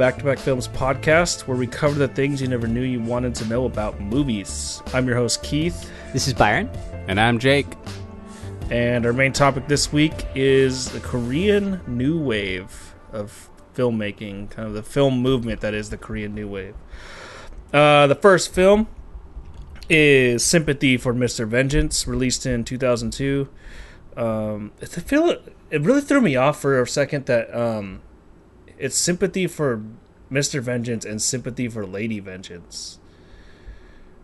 Welcome to the Back to Back Films podcast, where we cover the things you never knew you wanted to know about movies. I'm your host, Keith, This is Byron. And I'm Jake. and our main topic this week is the Korean New Wave of filmmaking, kind of the film movement that is the Korean New Wave. Uh, the first film is Sympathy for Mr. Vengeance, released in 2002. Um, I feel it really threw me off for a second that um, it's Sympathy for Mr. Vengeance and Sympathy for Lady Vengeance.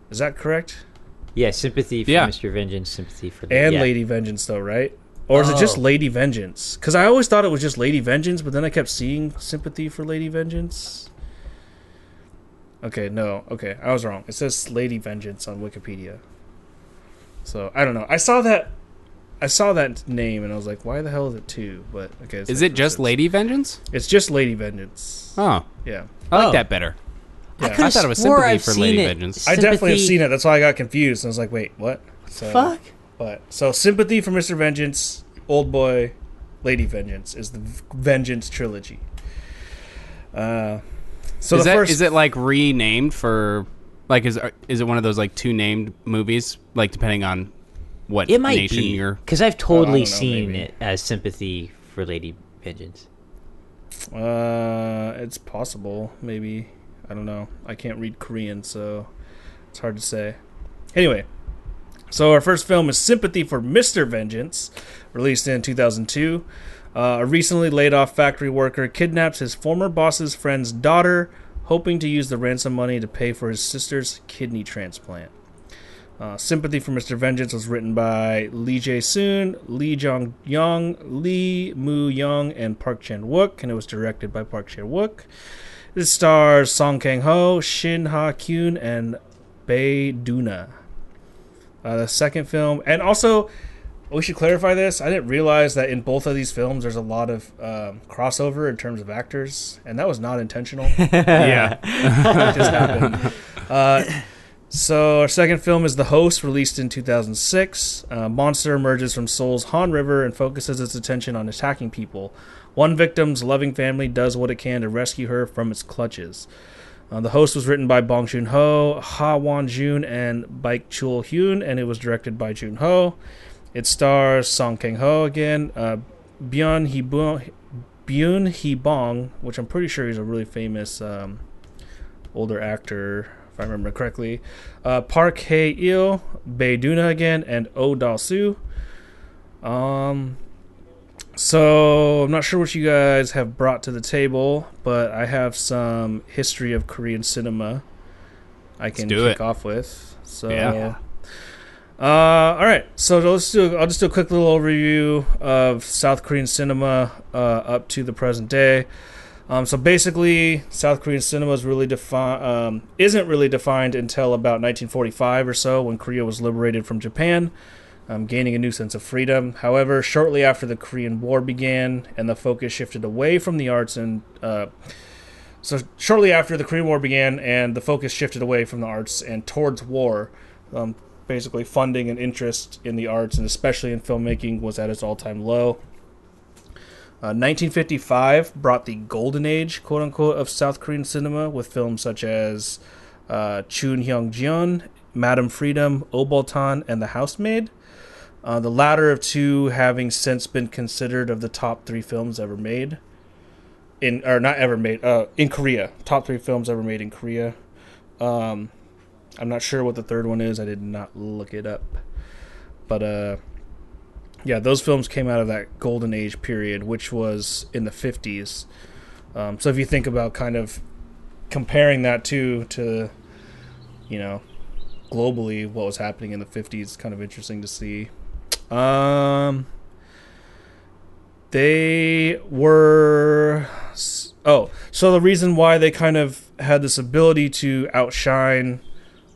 Is that correct? Yeah, sympathy for Yeah. Mr. Vengeance, sympathy for the And yeah. Lady Vengeance, though, right? Or is it just Oh. Lady Vengeance? Because I always thought it was just Lady Vengeance, but then I kept seeing Sympathy for Lady Vengeance. Okay, no, okay, I was wrong. It says Lady Vengeance on Wikipedia. So I don't know. I saw that, I saw that name, and I was like, "Why the hell is it two? But okay, Is it just Lady Vengeance? It's just Lady Vengeance. Oh, Yeah, I like Oh. that better. Yeah. could've I thought it was sympathy I've for Lady it. Vengeance. I definitely have seen it. That's why I got confused. I was like, "Wait, what?" So, Fuck. But so sympathy for Mr. Vengeance, Old Boy, Lady Vengeance is the Vengeance trilogy. Uh, so is the that first is it like renamed for like is is it one of those like two named movies like depending on what It might nation be you're because I've Oh, totally don't know, seen maybe. it as sympathy for Lady Vengeance. uh, it's possible maybe I don't know. I can't read Korean, so it's hard to say. Anyway, so our first film is Sympathy for Mr. Vengeance, released in 2002. Uh, a recently laid off factory worker kidnaps his former boss's friend's daughter, hoping to use the ransom money to pay for his sister's kidney transplant. Uh, Sympathy for Mr. Vengeance was written by Lee Jae Soon, Lee Jong Young, Lee Moo Young, and Park Chan Wook, and it was directed by Park Chan Wook. It stars Song Kang Ho, Shin Ha Kyun, and Bae Duna. Uh, the second film, and also we should clarify this. I didn't realize that in both of these films there's a lot of um, crossover in terms of actors, and that was not intentional. yeah it just happened. Uh, so our second film is The Host, released in 2006. Uh, monster emerges from Seoul's Han River and focuses its attention on attacking people. One victim's loving family does what it can to rescue her from its clutches. Uh, the Host was written by Bong Joon Ho, Ha Won Jun, and Baek Chul Hyun, and it was directed by Joon Ho. It stars Song Kang Ho again, uh, Byun Hee Bong, Byun Hee Bong, which I'm pretty sure he's a really famous um, older actor, if I remember correctly. Uh, Park Hae Il, Bae Duna again, and Oh Dal Soo. Um, so I'm not sure what you guys have brought to the table, but I have some history of Korean cinema. I can kick it. off with. So Yeah. uh, all right, so let's do. I'll just do a quick little overview of South Korean cinema uh, up to the present day. Um, so basically, South Korean cinema is really defi- um, isn't really defined until about 1945 or so, when Korea was liberated from Japan, um, gaining a new sense of freedom. However, shortly after the Korean War began and the focus shifted away from the arts and uh, so shortly after the Korean War began and the focus shifted away from the arts and towards war, um, basically funding and interest in the arts and especially in filmmaking was at its all-time low. Uh, 1955 brought the golden age, quote unquote, of South Korean cinema with films such as uh, Chunhyang-jeon, Madam Freedom, Obaltan, and The Housemaid. Uh, the latter of two having since been considered of the top three films ever made in or not ever made uh, in Korea. Top three films ever made in Korea. Um, I'm not sure what the third one is. I did not look it up, but uh, yeah, those films came out of that golden age period, which was in the 50s. Um, so if you think about kind of comparing that to to you know globally what was happening in the 50s, it's kind of interesting to see. Um, they were oh, so the reason why they kind of had this ability to outshine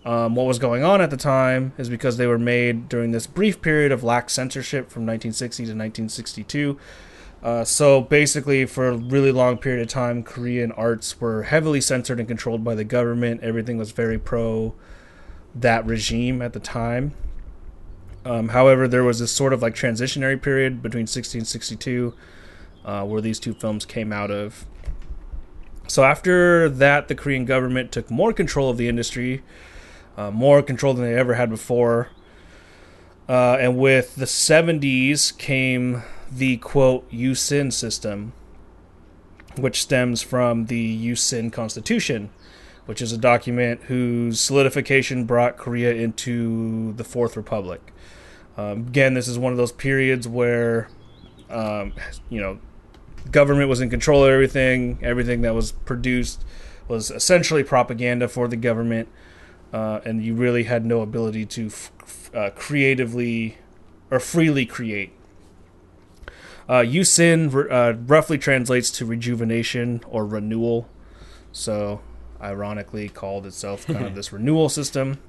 um, what was going on at the time is because they were made during this brief period of lax censorship from 1960 to 1962. Uh, so basically, for a really long period of time, Korean arts were heavily censored and controlled by the government. Everything was very pro that regime at the time. Um, however, there was this sort of like transitionary period between 60 and 62 uh, where these two films came out of. So after that, the Korean government took more control of the industry, uh, more control than they ever had before. Uh, and with the 70s came the quote Yusin system, which stems from the Yusin Constitution, which is a document whose solidification brought Korea into the Fourth Republic. Um, again, this is one of those periods where, um, you know, government was in control of everything. Everything that was produced was essentially propaganda for the government, uh, and you really had no ability to f- f- uh, creatively or freely create. Uh, Yusin uh, roughly translates to rejuvenation or renewal, so ironically called itself kind of this renewal system.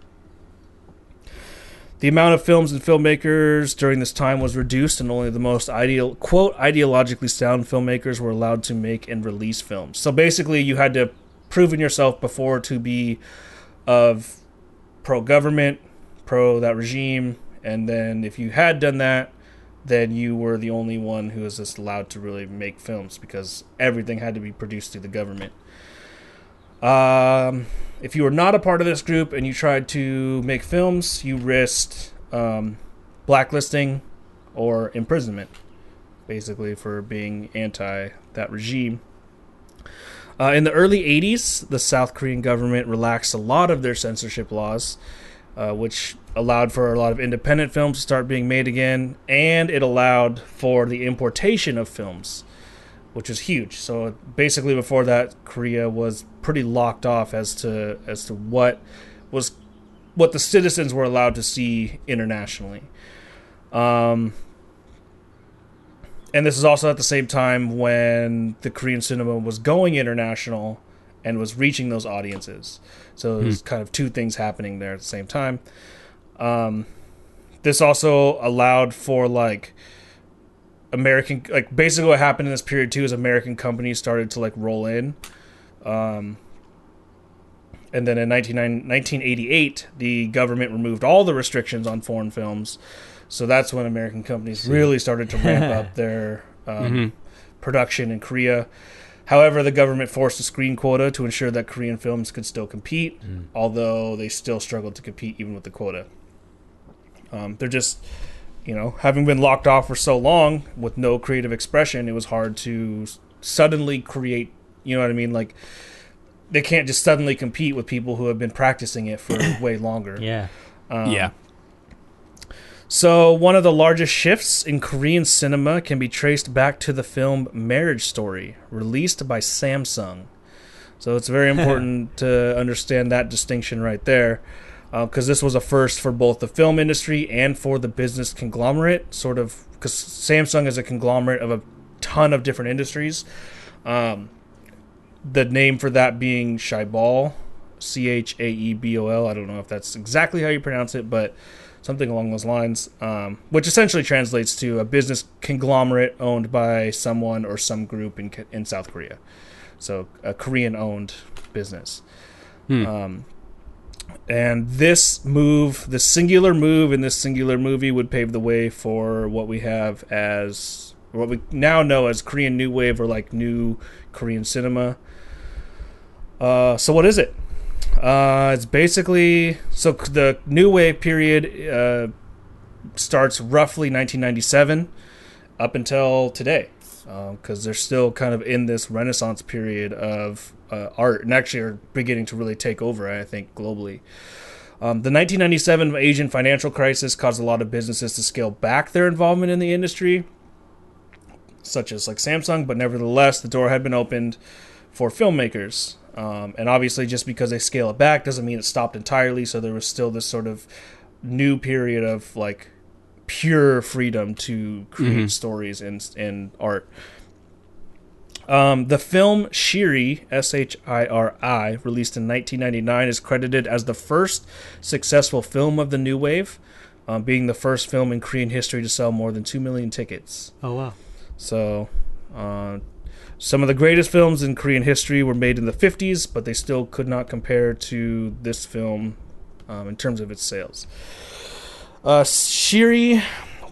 The amount of films and filmmakers during this time was reduced, and only the most ideal, quote, ideologically sound filmmakers were allowed to make and release films. So basically, you had to proven yourself before to be of pro government, pro that regime, and then if you had done that, then you were the only one who was just allowed to really make films because everything had to be produced through the government. Um, if you were not a part of this group and you tried to make films, you risked um, blacklisting or imprisonment, basically for being anti that regime. Uh, in the early 80s, the South Korean government relaxed a lot of their censorship laws, uh, which allowed for a lot of independent films to start being made again, and it allowed for the importation of films which was huge. So basically, before that, Korea was pretty locked off as to as to what was what the citizens were allowed to see internationally. Um, and this is also at the same time when the Korean cinema was going international and was reaching those audiences. So there's hmm. kind of two things happening there at the same time. Um, this also allowed for like American like basically what happened in this period too is American companies started to like roll in. Um, and then in 1988, the government removed all the restrictions on foreign films. So that's when American companies really started to ramp up their um, mm-hmm. production in Korea. However, the government forced a screen quota to ensure that Korean films could still compete, mm. although they still struggled to compete even with the quota. Um, they're just you know, having been locked off for so long with no creative expression, it was hard to suddenly create. You know what I mean? Like they can't just suddenly compete with people who have been practicing it for way longer. Yeah. Um, yeah. So, one of the largest shifts in Korean cinema can be traced back to the film Marriage Story, released by Samsung. So, it's very important to understand that distinction right there because uh, this was a first for both the film industry and for the business conglomerate. Sort of because Samsung is a conglomerate of a ton of different industries. Um, the name for that being Chaebol, C H A E B O L. I don't know if that's exactly how you pronounce it, but something along those lines, um, which essentially translates to a business conglomerate owned by someone or some group in in South Korea. So a Korean owned business. Hmm. Um, and this move, the singular move in this singular movie, would pave the way for what we have as what we now know as Korean New Wave or like new Korean cinema. Uh, so what is it? Uh, it's basically so the New Wave period uh, starts roughly 1997 up until today, because uh, they're still kind of in this Renaissance period of uh, art and actually are beginning to really take over, I think, globally. Um, the 1997 Asian financial crisis caused a lot of businesses to scale back their involvement in the industry, such as like Samsung, but nevertheless, the door had been opened for filmmakers. Um, and obviously, just because they scale it back doesn't mean it stopped entirely. So there was still this sort of new period of like pure freedom to create mm-hmm. stories and, and art. Um, the film Shiri, S H I R I, released in 1999, is credited as the first successful film of the new wave, um, being the first film in Korean history to sell more than 2 million tickets. Oh, wow. So, uh, some of the greatest films in Korean history were made in the 50s, but they still could not compare to this film um, in terms of its sales. Uh, Shiri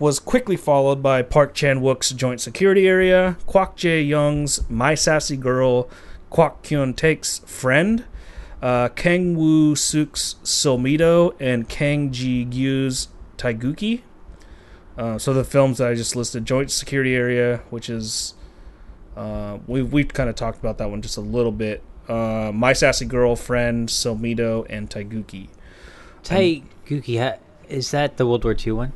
was quickly followed by Park Chan Wook's Joint Security Area, Kwak Jae Young's My Sassy Girl, Kwak Kyun Taek's friend, uh, Kang Woo Suk's Solmito, and Kang Ji Gyu's Taiguki. Uh, so the films that I just listed: Joint Security Area, which is uh, we we kind of talked about that one just a little bit. Uh, My Sassy Girlfriend, Solmito, and Taiguki. Taiguki, is that the World War II one?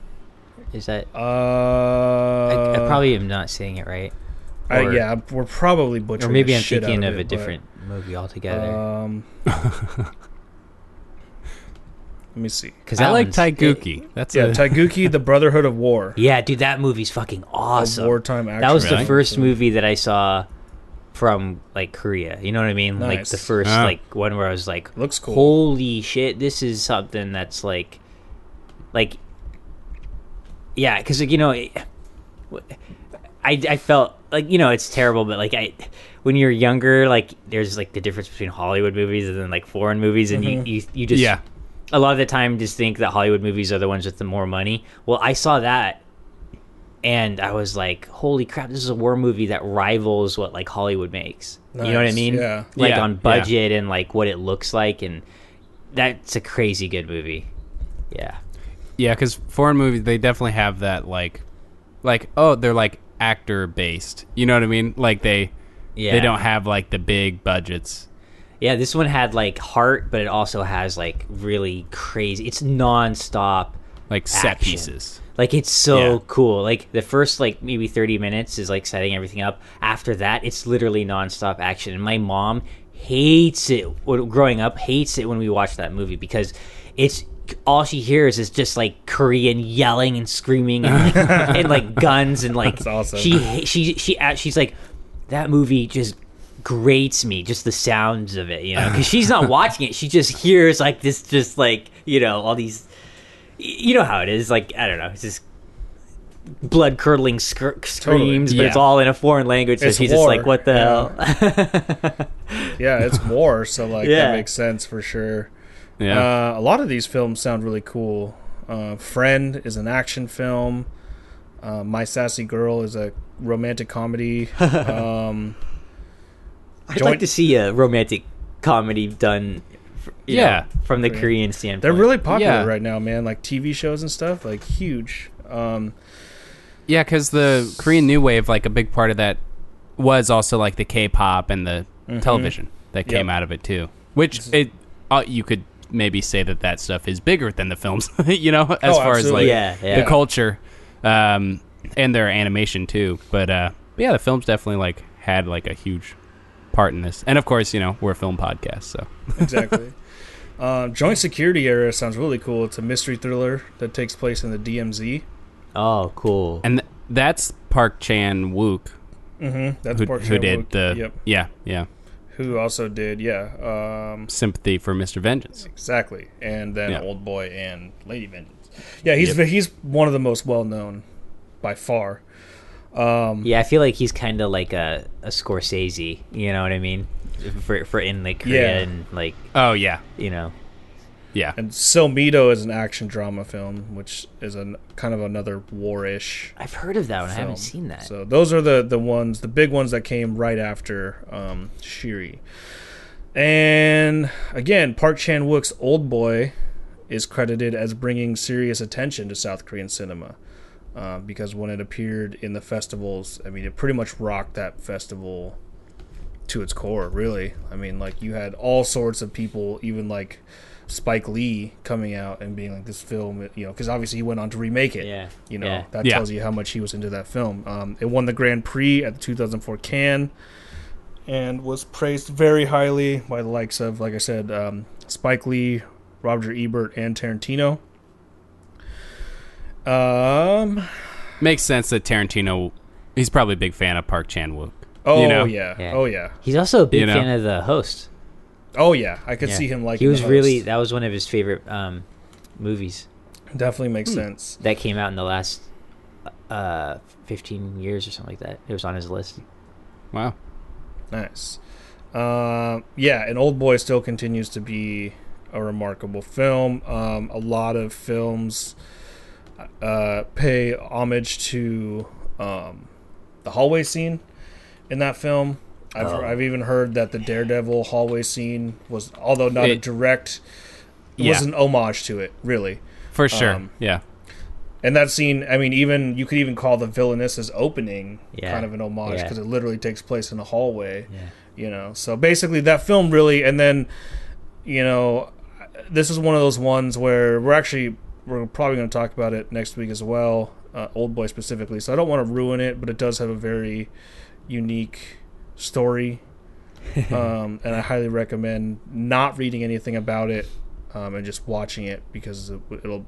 Is that? Uh, I, I probably am not saying it right. Or- yeah, we're probably butchering. Or maybe I'm thinking of it, a but, different movie altogether. Um, let me see. Because I like Taiguki. That's Yeah, a, Taiguki, the Brotherhood of War. Yeah, dude, that movie's fucking A awesome. wartime action. that was Really? the first movie that I saw from like Korea. You know what I mean? Like the first Ah. like one where I was like, Looks cool. holy shit, this is something that's like, like, yeah, because like, you know, it- I I felt like you know it's terrible, but like I when you're younger, like there's like the difference between Hollywood movies and then like foreign movies, and Mhm. you, you you just yeah. A lot of the time just think that Hollywood movies are the ones with the more money. Well, I saw that and I was like, holy crap, this is a war movie that rivals what like Hollywood makes. You know what I mean? yeah. Like Yeah, on yeah. budget and like what it looks like and that's a crazy good movie. Yeah. Yeah, because foreign movies they definitely have that like, like oh they're like actor based. You know what I mean? Like they Yeah. they don't have like the big budgets. Yeah, this one had like heart, but it also has like really crazy. It's nonstop. Like set Action. pieces. Like it's so Yeah. cool. Like the first like maybe 30 minutes is like setting everything up. After that, it's literally nonstop action. And my mom hates it growing up, hates it when we watch that movie because it's all she hears is just like Korean yelling and screaming and like, and like guns and like awesome. she she she she's like that movie just grates me just the sounds of it you know because she's not watching it she just hears like this just like you know all these you know how it is like i don't know it's just blood curdling scr- screams but it's all in a foreign language so It's she's just like what the yeah. hell Yeah, it's war, so like Yeah. that makes sense for sure. Yeah. Uh, a lot of these films sound really cool. Uh, Friend is an action film. Uh, My Sassy Girl is a romantic comedy. um, i'd Joint- like to see a romantic comedy done you Yeah. know, from the Korean. korean standpoint they're really popular Yeah. right now, man. Like TV shows and stuff, like huge. Um, Yeah, because the Korean New Wave, like a big part of that, was also like the K-pop and the television that came Yep. out of it too. Which it, uh, you could maybe say that that stuff is bigger than the films, you know, as Oh, far as like yeah yeah the culture, um, and their animation too. But uh, but yeah, the films definitely like had like a huge part in this. And of course, you know, we're a film podcast, so exactly. uh, Joint Security Area sounds really cool. It's a mystery thriller that takes place in the DMZ. oh cool and th- that's Park Chan Wook Mm-hmm. That's who, Park who did Chan-wook. the Yep. yeah yeah Who also did yeah. Um, sympathy for Mr. Vengeance. Exactly, and then Yeah. Old Boy and Lady Vengeance. Yeah, he's Yep. he's one of the most well known by far. Um, Yeah, I feel like he's kind of like a, a Scorsese. You know what I mean? For for in like Korea Yeah. and like Oh yeah, you know. yeah. and Silmido is an action drama film, which is a kind of another war-ish. I've heard of that one. I haven't seen that. So those are the the ones, the big ones that came right after um, Shiri. And again, Park Chan Wook's Old Boy is credited as bringing serious attention to South Korean cinema. Uh, because when it appeared in the festivals, I mean, it pretty much rocked that festival to its core, really. I mean, like, you had all sorts of people, even like Spike Lee, coming out and being like, this film, you know, because obviously he went on to remake it. yeah, You know, yeah. that Yeah. tells you how much he was into that film. Um, it won the Grand Prix at the 2004 Cannes and was praised very highly by the likes of, like I said, um, Spike Lee, Roger Ebert, and Tarantino. Um. Makes sense that Tarantino. He's probably a big fan of Park Chan Wook. Oh You know? yeah. Yeah. Oh yeah. He's also a big You know. fan of the host. Oh yeah. I could Yeah. see him like. He was really that was one of his favorite um, movies definitely makes Hmm. sense. that came out in the last uh, fifteen years or something like that. It was on his list. Wow. Nice. Uh, yeah, and Old Boy still continues to be a remarkable film. Um, a lot of films uh, pay homage to um, the hallway scene in that film. I've, Oh. I've even heard that the Daredevil hallway scene was, although not a direct, it Yeah. was an homage to it, really. For sure. Um, yeah. And that scene, I mean, even you could even call the villainess's opening Yeah. kind of an homage Yeah. because it literally takes place in a hallway. Yeah. You know, so basically that film really, and then, you know, this is one of those ones where we're actually we're probably going to talk about it next week as well, uh, Old Boy specifically. So I don't want to ruin it, but it does have a very unique story, um, and I highly recommend not reading anything about it um, and just watching it because it, it'll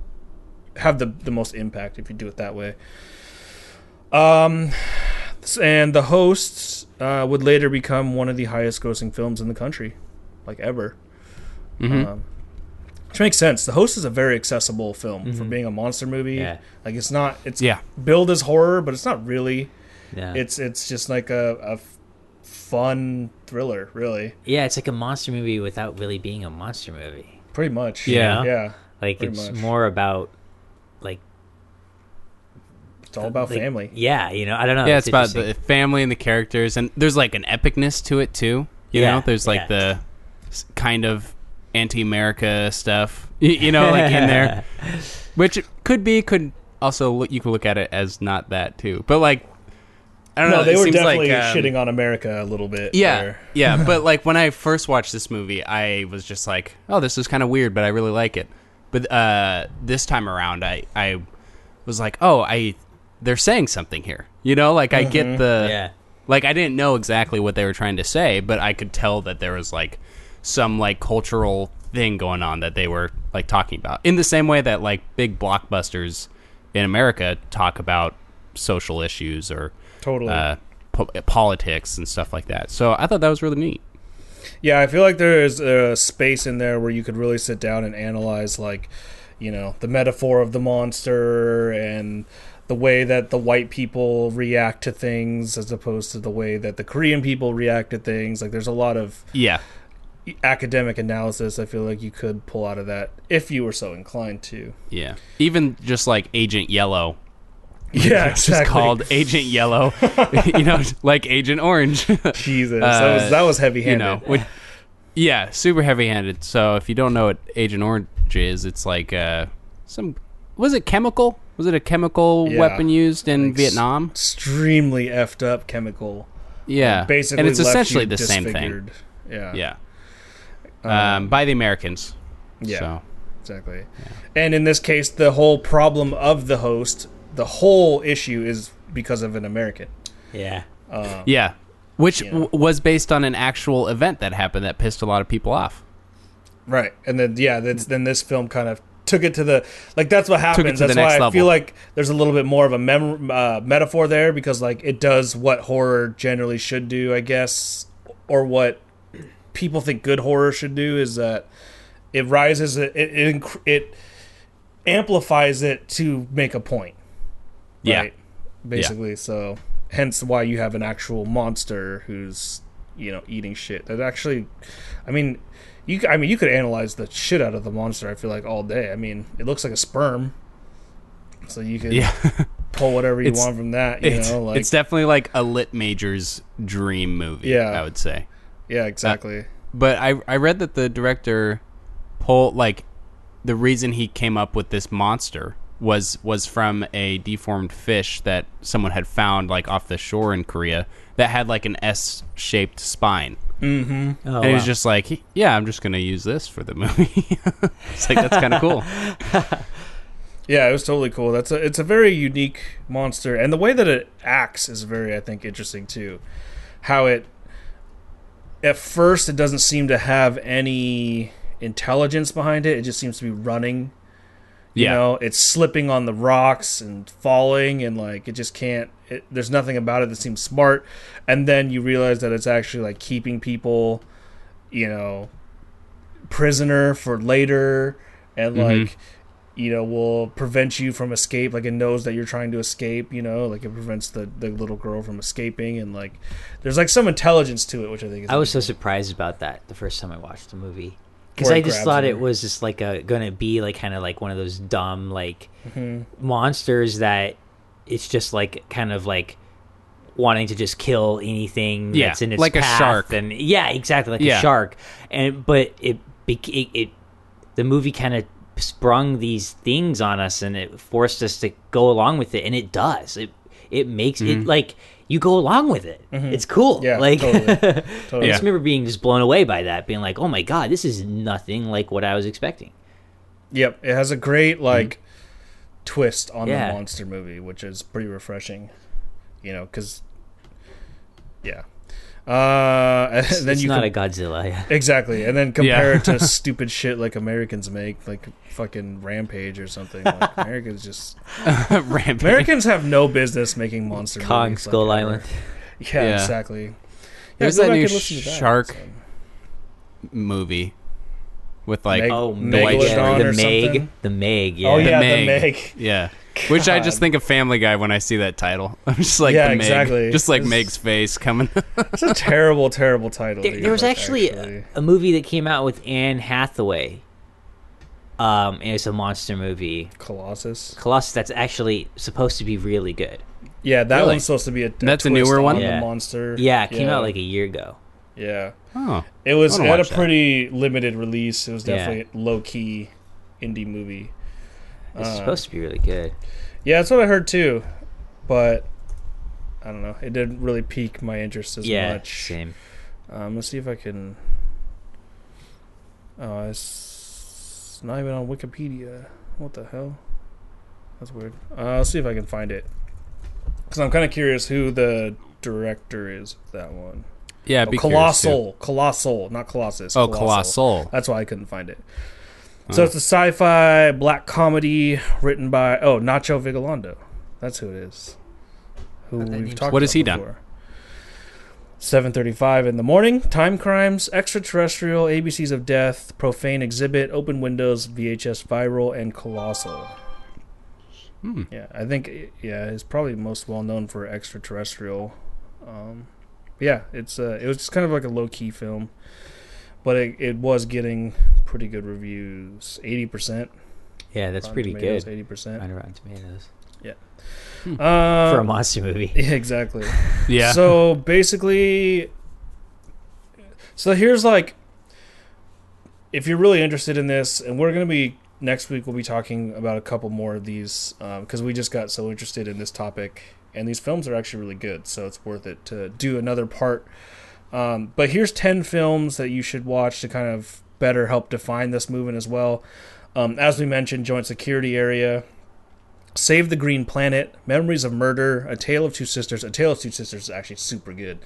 have the the most impact if you do it that way. Um, and the hosts uh, would later become one of the highest grossing films in the country, like ever. Mhm. Um, which makes sense. The host is a very accessible film for mm-hmm. being a monster movie. Yeah. Like it's not it's Yeah. billed as horror, but it's not really. Yeah. It's it's just like a fun thriller, really. yeah, it's like a monster movie without really being a monster movie. Pretty much. Yeah. Yeah. Like Pretty it's much. more about like It's all about like- family. Yeah, you know, I don't know. yeah, it's about the family and the characters, and there's like an epicness to it too. You Yeah, know, there's like yeah. the kind of anti-America stuff, you know, like in there, which could be, could also look, you could look at it as not that too, but like I don't No, know. they it were seems definitely like, um, shitting on America a little bit. Yeah, there. yeah, but like when I first watched this movie, I was just like, "Oh, this is kind of weird," but I really like it. But uh, this time around, I I was like, "Oh, I they're saying something here." You know, like I get the yeah. like I didn't know exactly what they were trying to say, but I could tell that there was like some like cultural thing going on that they were like talking about. In the same way that like big blockbusters in America talk about social issues or Totally. uh, po- politics and stuff like that. So I thought that was really neat. Yeah, I feel like there is a space in there where you could really sit down and analyze, like, you know, the metaphor of the monster and the way that the white people react to things as opposed to the way that the Korean people react to things. Like, there's a lot of Yeah. Academic analysis I feel like you could pull out of that if you were so inclined to. Yeah. Even just like Agent Yellow. Yeah, It's just called Agent Yellow. you know, like Agent Orange. Jesus, Uh, that was that was heavy you handed. know, which, yeah, super heavy-handed. So if you don't know what Agent Orange is, it's like uh, some was it chemical? Was it a chemical Yeah. weapon used in Vietnam? extremely effed up chemical. Yeah, basically, and it's essentially the same thing. Yeah, Yeah, um, by the Americans. yeah. So exactly. And in this case, the whole problem of the host, the whole issue is because of an American. Yeah. Uh, yeah, which You know. w- was based on an actual event that happened that pissed a lot of people off. right. And then yeah, that's, then this film kind of took it to the like that's what happens. to the that's next why I level. feel like there's a little bit more of a mem- uh, metaphor there because like it does what horror generally should do, I guess, or what people think good horror should do is that it rises it it, it amplifies it to make a point. Yeah. right? Basically, so hence why you have an actual monster who's you know eating shit. That actually, I mean, you I mean you could analyze the shit out of the monster. I feel like all day. I mean, it looks like a sperm, so you can Yeah, pull whatever you It's- want from that. You it's know, like it's definitely like a lit major's dream movie. Yeah. I would say. Yeah, exactly. but I I read that the director pulled like the reason he came up with this monster was was from a deformed fish that someone had found like off the shore in Korea that had like an S shaped spine. mm-hmm. Oh, and he was just like, yeah, I'm just gonna use this for the movie. it's like that's kind of cool. Yeah, it was totally cool. That's a it's a very unique monster, and the way that it acts is very, I think, interesting too. How it at first it doesn't seem to have any intelligence behind it. It just seems to be running. You Yeah. know, it's slipping on the rocks and falling, and like it just can't. It, there's nothing about it that seems smart. And then you realize that it's actually like keeping people, you know, prisoner for later, and Mhm. like you know will prevent you from escape like it knows that you're trying to escape you know like it prevents the, the little girl from escaping and like there's like some intelligence to it which i think is I was so surprised about that the first time I watched the movie because I just thought her. it was just like a gonna be like kind of like one of those dumb like Mhm. monsters that it's just like kind of like wanting to just kill anything Yeah, that's in its like a shark. and yeah exactly like Yeah. a shark and but it it, it the movie kind of sprung these things on us and it forced us to go along with it and it does it it makes Mm-hmm. it like you go along with it it's cool Yeah, like totally. I just remember being just blown away by that being like oh my god this is nothing like what i was expecting Yep, it has a great like twist on Mm-hmm. Yeah. the monster movie, which is pretty refreshing. You know, because yeah. Uh, and it's, then it's you not com- a godzilla yeah. exactly, and then compare Yeah. it to stupid shit like Americans make, like fucking Rampage or something. Like, Americans just Rampage. Americans have no business making monster kong movies, like, skull ever. island Yeah, Yeah. exactly. Yeah, There's go that new and listen to that shark movie with like Meg- oh Megalodon meg yeah, or the meg the meg yeah Oh yeah, Meg. the Meg. yeah. Which I just think of Family Guy when I see that title. I'm just like Yeah, the Meg, exactly. just like It's- Meg's face coming. It's a terrible, terrible title. There, there was like, actually, actually. A, a movie that came out with Anne Hathaway. Um, and it's a monster movie, Colossus. Colossus. That's actually supposed to be really good. Yeah, that Really? one's supposed to be a. That's a twist newer on one? The Yeah. monster. Yeah, it came out like a year ago. Yeah, oh, it was. I had a watch that. pretty limited release. It was definitely a low key indie movie. It's Uh, supposed to be really good. Yeah, that's what I heard too, but I don't know. It didn't really pique my interest as Yeah, much. same. Um, let's see if I can. Oh, it's not even on Wikipedia. What the hell? That's weird. Uh, let's see if I can find it. Because I'm kind of curious who the director is of that one. yeah. Oh, be curious, too. Colossal. Colossal, not Colossus. Oh, Colossal. That's why I couldn't find it. So it's a sci-fi black comedy written by oh Nacho Vigalondo. That's who it is. Who we've talked What has he done? 7:35 in the morning. Time crimes, extraterrestrial, ABCs of death, profane exhibit, open windows, VHS viral, and colossal. Hmm. Yeah, I think yeah, he's probably most well known for extraterrestrial. Um, yeah, it's uh, it was just kind of like a low key film, but it, it was getting pretty good reviews. Eighty percent. Yeah, that's pretty good. Eighty percent. On Rotten Tomatoes Uh, for a monster movie. yeah, exactly. Yeah. So basically, so here's like, if you're really interested in this, and we're gonna be next week, we'll be talking about a couple more of these because we just got so interested in this topic, and these films are actually really good, so it's worth it to do another part. Um, but here's ten films that you should watch to kind of better help define this movement as well. Um, as we mentioned, Joint Security Area, Save the Green Planet, Memories of Murder, A Tale of Two Sisters. A Tale of Two Sisters is actually super good.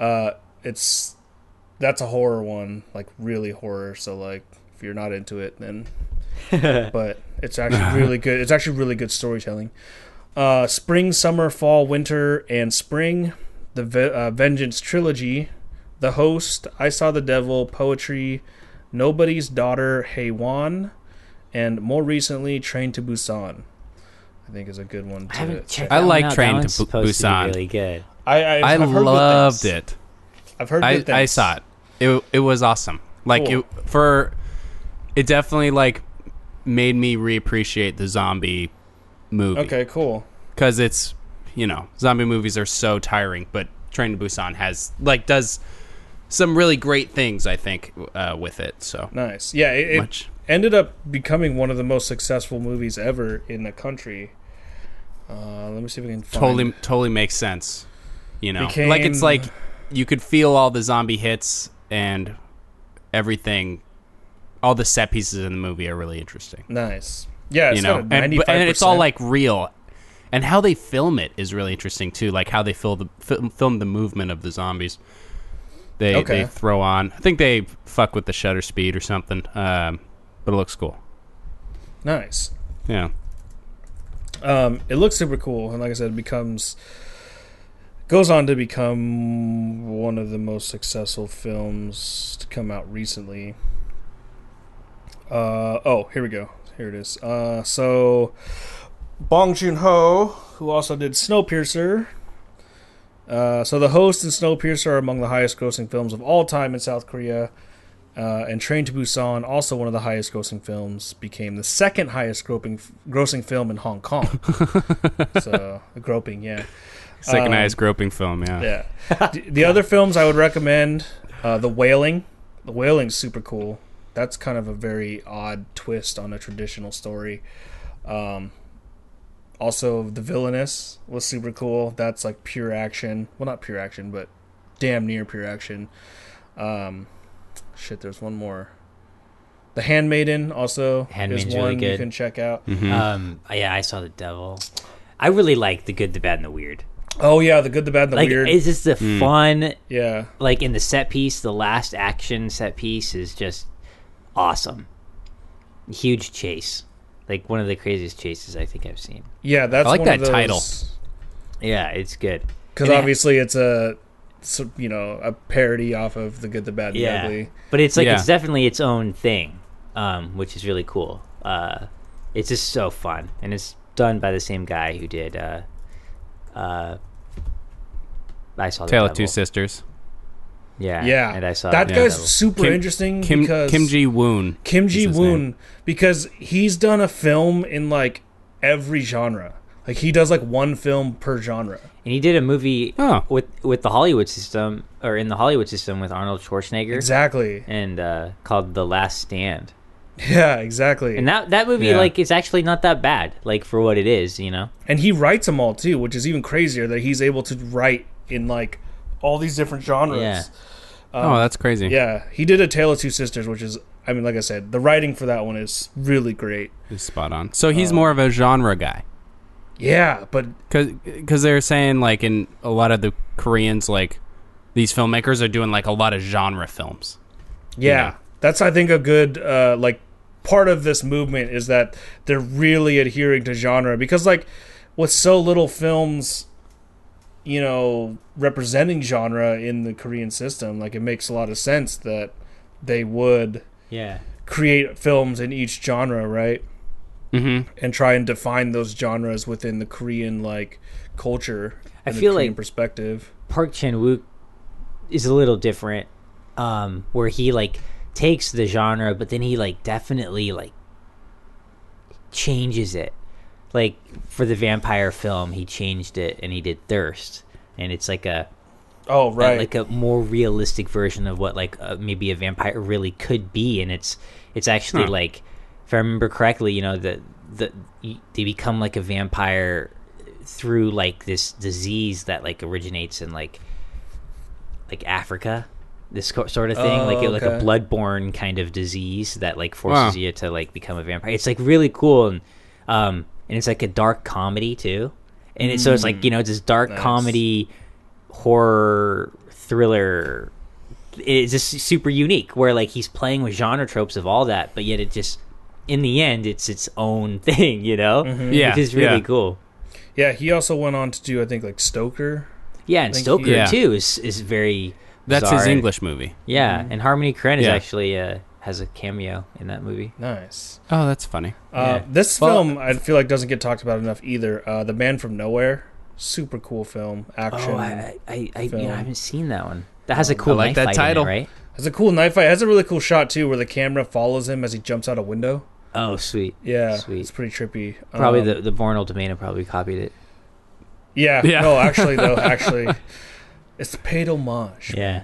Uh, it's that's a horror one, like really horror. So like, if you're not into it, then but it's actually really good. It's actually really good storytelling. Uh, spring, summer, fall, winter, and spring. The Ve- uh, Vengeance trilogy, The Host, I Saw the Devil, Poetry, Nobody's Daughter, Hey, Haewon, and more recently, Train to Busan. I think is a good one. To I haven't checked. I like. Train to one's Bu- supposed to Busan. really good. I I, I I've heard loved it. I've heard I, good things. I saw it. It it was awesome. Like Cool. it for it definitely like made me reappreciate the zombie movie. Okay, cool. Because it's you know zombie movies are so tiring, but Train to Busan has like does some really great things. I think uh, with it. So Nice. Yeah, it, it ended up becoming one of the most successful movies ever in the country. Uh, let me see if we can find Totally totally makes sense. You know, Became- like it's like you could feel all the zombie hits and everything. All the set pieces in the movie are really interesting. Nice. Yeah, you know, and, and it's all like real, and how they film it is really interesting too. Like how they film the film, film the movement of the zombies. They Okay. they throw on. I think they fuck with the shutter speed or something. Um, but it looks cool. nice. Yeah, Um, it looks super cool, and like I said, it becomes goes on to become one of the most successful films to come out recently. Uh, oh, here we go. Here it is. Uh, so Bong Joon Ho, who also did Snowpiercer. Uh, so the host and Snowpiercer are among the highest grossing films of all time in South Korea. Uh, and Train to Busan, also one of the highest grossing films, became the second highest grossing grossing film in Hong Kong. so groping, yeah. Synchronized groping film. Yeah. Yeah. the, the other films I would recommend, uh, The Wailing. The Wailing's super cool. That's kind of a very odd twist on a traditional story. Um, also, The Villainess was super cool. That's like pure action. Well, not pure action, but damn near pure action. Um, shit, there's one more. The Handmaiden also Handmaiden's is really one you can check out. Mhm. Um, yeah, I saw the devil. I really like the good, the bad, and the weird. Oh yeah, The Good, the Bad, and the like, Weird. it's just the fun. yeah. Like in the set piece, the last action set piece is just awesome. Huge chase, like one of the craziest chases I think I've seen. Yeah, that's I like one of that title. Yeah, it's good. because And it- obviously it's a you know a parody off of the good the bad and the Yeah, ugly but it's like Yeah. it's definitely its own thing, um, which is really cool. Uh, it's just so fun, and it's done by the same guy who did. Uh, uh, I saw the Tale of Two Sisters. Yeah, yeah and I saw that the guy's Devil. super Kim- interesting Kim because Kim Ji Woon. Kim Ji his Woon because he's done a film in like every genre like he does like one film per genre and he did a movie Oh. with with the Hollywood system or in the Hollywood system with Arnold Schwarzenegger exactly and uh, called The Last Stand. yeah exactly And that that movie Yeah. like is actually not that bad, like for what it is, you know. and he writes them all too which is even crazier that he's able to write in like all these different genres Yeah. oh, that's crazy. yeah he did a tale of two sisters which is i mean like i said the writing for that one is really great He's spot on. So he's more of a genre guy. yeah but because they're saying like in a lot of the Koreans like these filmmakers are doing like a lot of genre films. Yeah, know? that's I think a good uh, like part of this movement is that they're really adhering to genre because like with so little films, you know, representing genre in the Korean system, like it makes a lot of sense that they would Yeah. create films in each genre, right? Mm-hmm. And try and define those genres within the Korean like culture. I and the feel Korean like- perspective. Park Chan Wook is a little different, um, where he like takes the genre, but then he like definitely like changes it. Like for the vampire film, he changed it and he did Thirst, and it's like a Oh right, like a more realistic version of what like uh, maybe a vampire really could be, and it's it's actually Huh. like if I remember correctly, you know the the they become like a vampire through like this disease that like originates in like like Africa, this co- sort of thing, Oh, like like a bloodborne kind of disease that like forces Wow. you to like become a vampire. It's like really cool and um and it's like a dark comedy too, and it, so it's like mm. you know it's this dark Nice. comedy horror thriller. It's just super unique where like he's playing with genre tropes of all that, but yet it just in the end it's its own thing, you know? Mm-hmm. Yeah, which is really yeah. cool. yeah. He also went on to do I think like Stoker. Yeah, and Stoker he- Yeah. too is is very That's bizarre his English movie. Yeah, mm-hmm. and Harmony Korine is actually uh, has a cameo in that movie. Nice. Oh, that's funny. Uh, Yeah. This Well- film I feel like doesn't get talked about enough either. Uh, the Man from Nowhere, super cool film, action. Oh, I I, I, you know. I haven't seen that one. That has a cool I like knife that fight title. in it, right? Has a cool knife fight. Has a really cool shot too, where the camera follows him as he jumps out a window. Oh, sweet. Yeah, Sweet. it's pretty trippy. Probably Um, the the Bourne Ultimatum probably copied it. Yeah, Yeah. no, actually though, actually, it's paid homage. Yeah.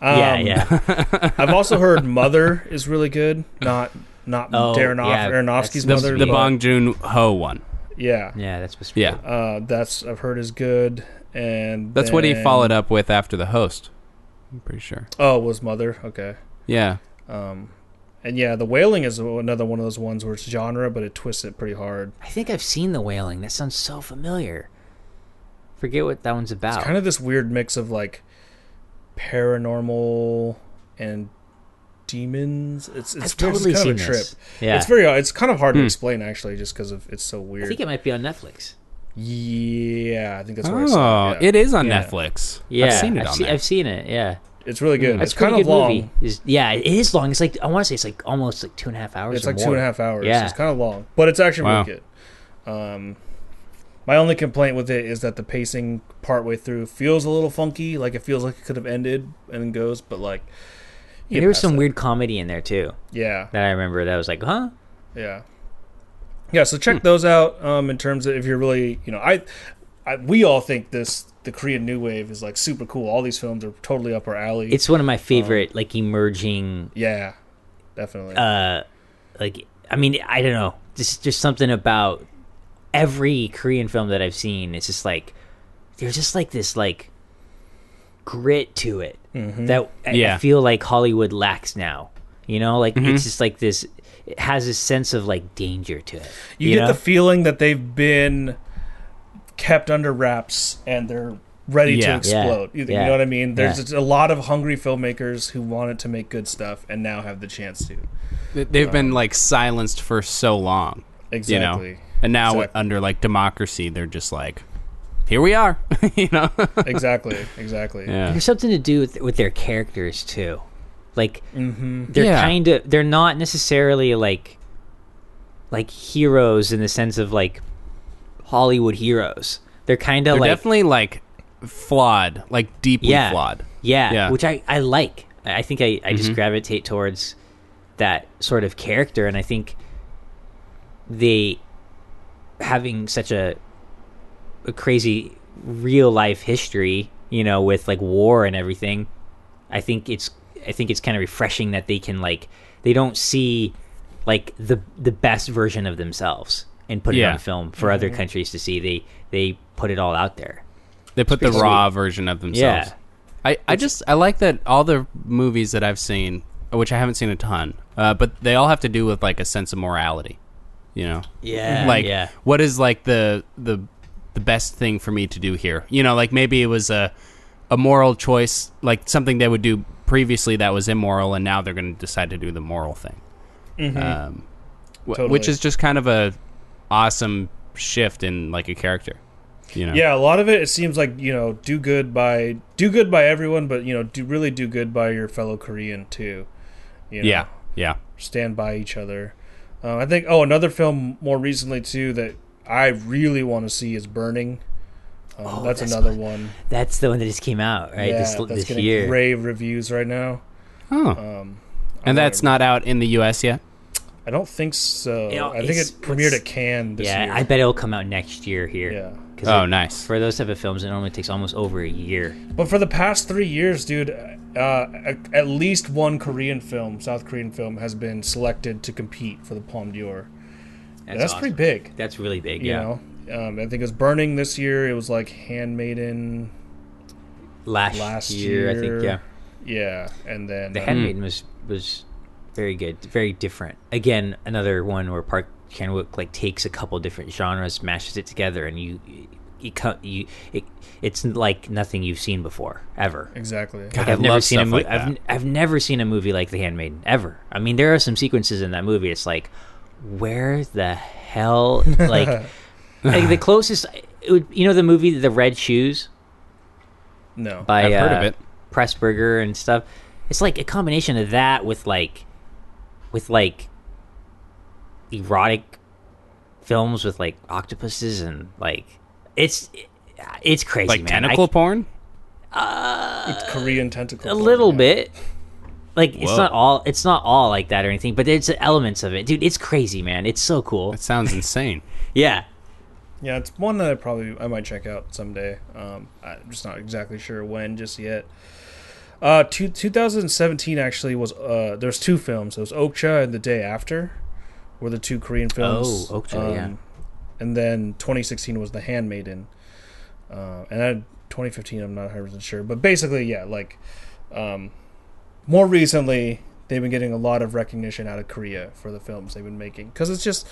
Um, yeah, yeah. I've also heard Mother is really good. Not not Oh, Darren yeah, Aronofsky's The, Mother. the Bong Joon Ho one. Yeah, yeah, that's supposed to Yeah, uh, that's I've heard is good. And that's what he followed up with after the host. I'm pretty sure. Oh, was Mother. Okay. Yeah, Um, and yeah, the wailing is another one of those ones where it's genre, but it twists it pretty hard. I think I've seen The Wailing. That sounds so familiar. Forget what that one's about. It's kind of this weird mix of like paranormal and demons. It's it's, I've totally it's kind seen of a trip. this. Yeah. It's very it's kind of hard to Hmm. explain actually, just because of it's so weird. I think it might be on Netflix. yeah, I think that's where I saw Oh, it. Yeah. it is on Yeah. Netflix. Yeah, I've seen it I've, on se- there. I've seen it. Yeah, It's really good. That's it's kind of good long. movie. Is yeah, it is long. It's like I want to say it's like almost like two and a half hours. It's or like more. two and a half hours. Yeah. It's kind of long, but it's actually Wow. really good. Um, my only complaint with it is that the pacing partway through feels a little funky. Like it feels like it could have ended and then goes, but like there was some that. weird comedy in there too Yeah, that I remember. That was like, huh? yeah, yeah. So Hmm. check those out. Um, in terms of if you're really, you know, I I, we all think this the Korean New Wave is like super cool. All these films are totally up our alley. It's one of my favorite like emerging yeah, definitely. uh like I mean I don't know just just something about every Korean film that I've seen it's just like there's just like this like grit to it Mm-hmm. that I, I feel like Hollywood lacks now you know like Mm-hmm. it's just like this it has a sense of like danger to it you, get know? the feeling that they've been kept under wraps and they're ready to Yeah. explode. You, you Yeah. know what I mean? There's Yeah. a lot of hungry filmmakers who wanted to make good stuff and now have the chance to. They- They've been like silenced for so long, Exactly. you know, and now Exactly. under like democracy, they're just like, here we are, you know. exactly. Exactly. yeah. there's something to do with with their characters too like Mm-hmm. they're Yeah. kind of they're not necessarily like like heroes in the sense of like Hollywood heroes. They're kind of like definitely like flawed, like deeply Yeah. flawed. yeah, yeah. which I I like. I I think I I just Mhm. gravitate towards that sort of character, and I think they having such a a crazy real life history, you know, with like war and everything. I think it's I think it's kind of refreshing that they can like they don't see like the the best version of themselves and put it on film for other countries to see. They they put it all out there. They put the pretty raw version of themselves. Yeah. I, I just I like that all the movies that I've seen, which I haven't seen a ton, uh, but they all have to do with like a sense of morality. You know, Yeah, like yeah. what is like the the the best thing for me to do here? You know, like maybe it was a a moral choice, like something they would do previously that was immoral, and now they're going to decide to do the moral thing. Um, wh- which is just kind of a awesome shift in like a character. You know, Yeah, a lot of it it seems like, you know, do good by do good by everyone, but you know, do really do good by your fellow Korean too. You know? yeah, yeah. stand by each other. Uh, I think. Oh, another film more recently too that I really want to see is Burning. Um, Oh, that's, that's another what- one. That's the one that just came out, right? Yeah, this that's this getting year. rave reviews right now. Oh, Um, and that's not out in the U.S. yet. I don't think so. You know, I think it's- it premiered at Cannes this yeah, year. I bet it'll come out next year here. Yeah. 'Cause Oh, it- nice. For those type of films, it normally takes almost over a year. But for the past three years, dude, uh, at, at least one Korean film, South Korean film, has been selected to compete for the Palme d'Or. That's, That's, awesome. pretty big. That's really big. You yeah. know, um, I think it was Burning this year. It was like Handmaiden. Last, Last year, I think. Yeah. Yeah, and then The uh, Handmaiden was was very good, very different. Again, another one where Park Chan Wook like takes a couple different genres, mashes it together, and you you cut you it, it's like nothing you've seen before ever. exactly. Like, I I've never seen a stuff movie. like I've, that. n- I've never seen a movie like The Handmaiden ever. I mean, there are some sequences in that movie. It's like, where the hell? Like, like the closest. It would, you know the movie The Red Shoes No, by I've heard of uh, it. Pressburger and stuff. It's like a combination of that with like, with like, erotic films with like octopuses and like it's it's crazy, Like man. I tentacle porn. it's Korean tentacle. a porn, little yeah. bit like it's not all it's not all like that or anything but there's elements of it dude it's crazy man it's so cool That sounds insane. yeah Yeah, it's one that I probably I might check out someday. Um, I'm just not exactly sure when just yet. Uh, two, 2017 actually was uh, there's two films. It was Okja and The Day After, were the two Korean films. Oh, Okja, yeah. And then 2016 was The Handmaiden. Uh, and then 2015 I'm not 100 percent sure, but basically yeah, like, um, more recently they've been getting a lot of recognition out of Korea for the films they've been making because it's just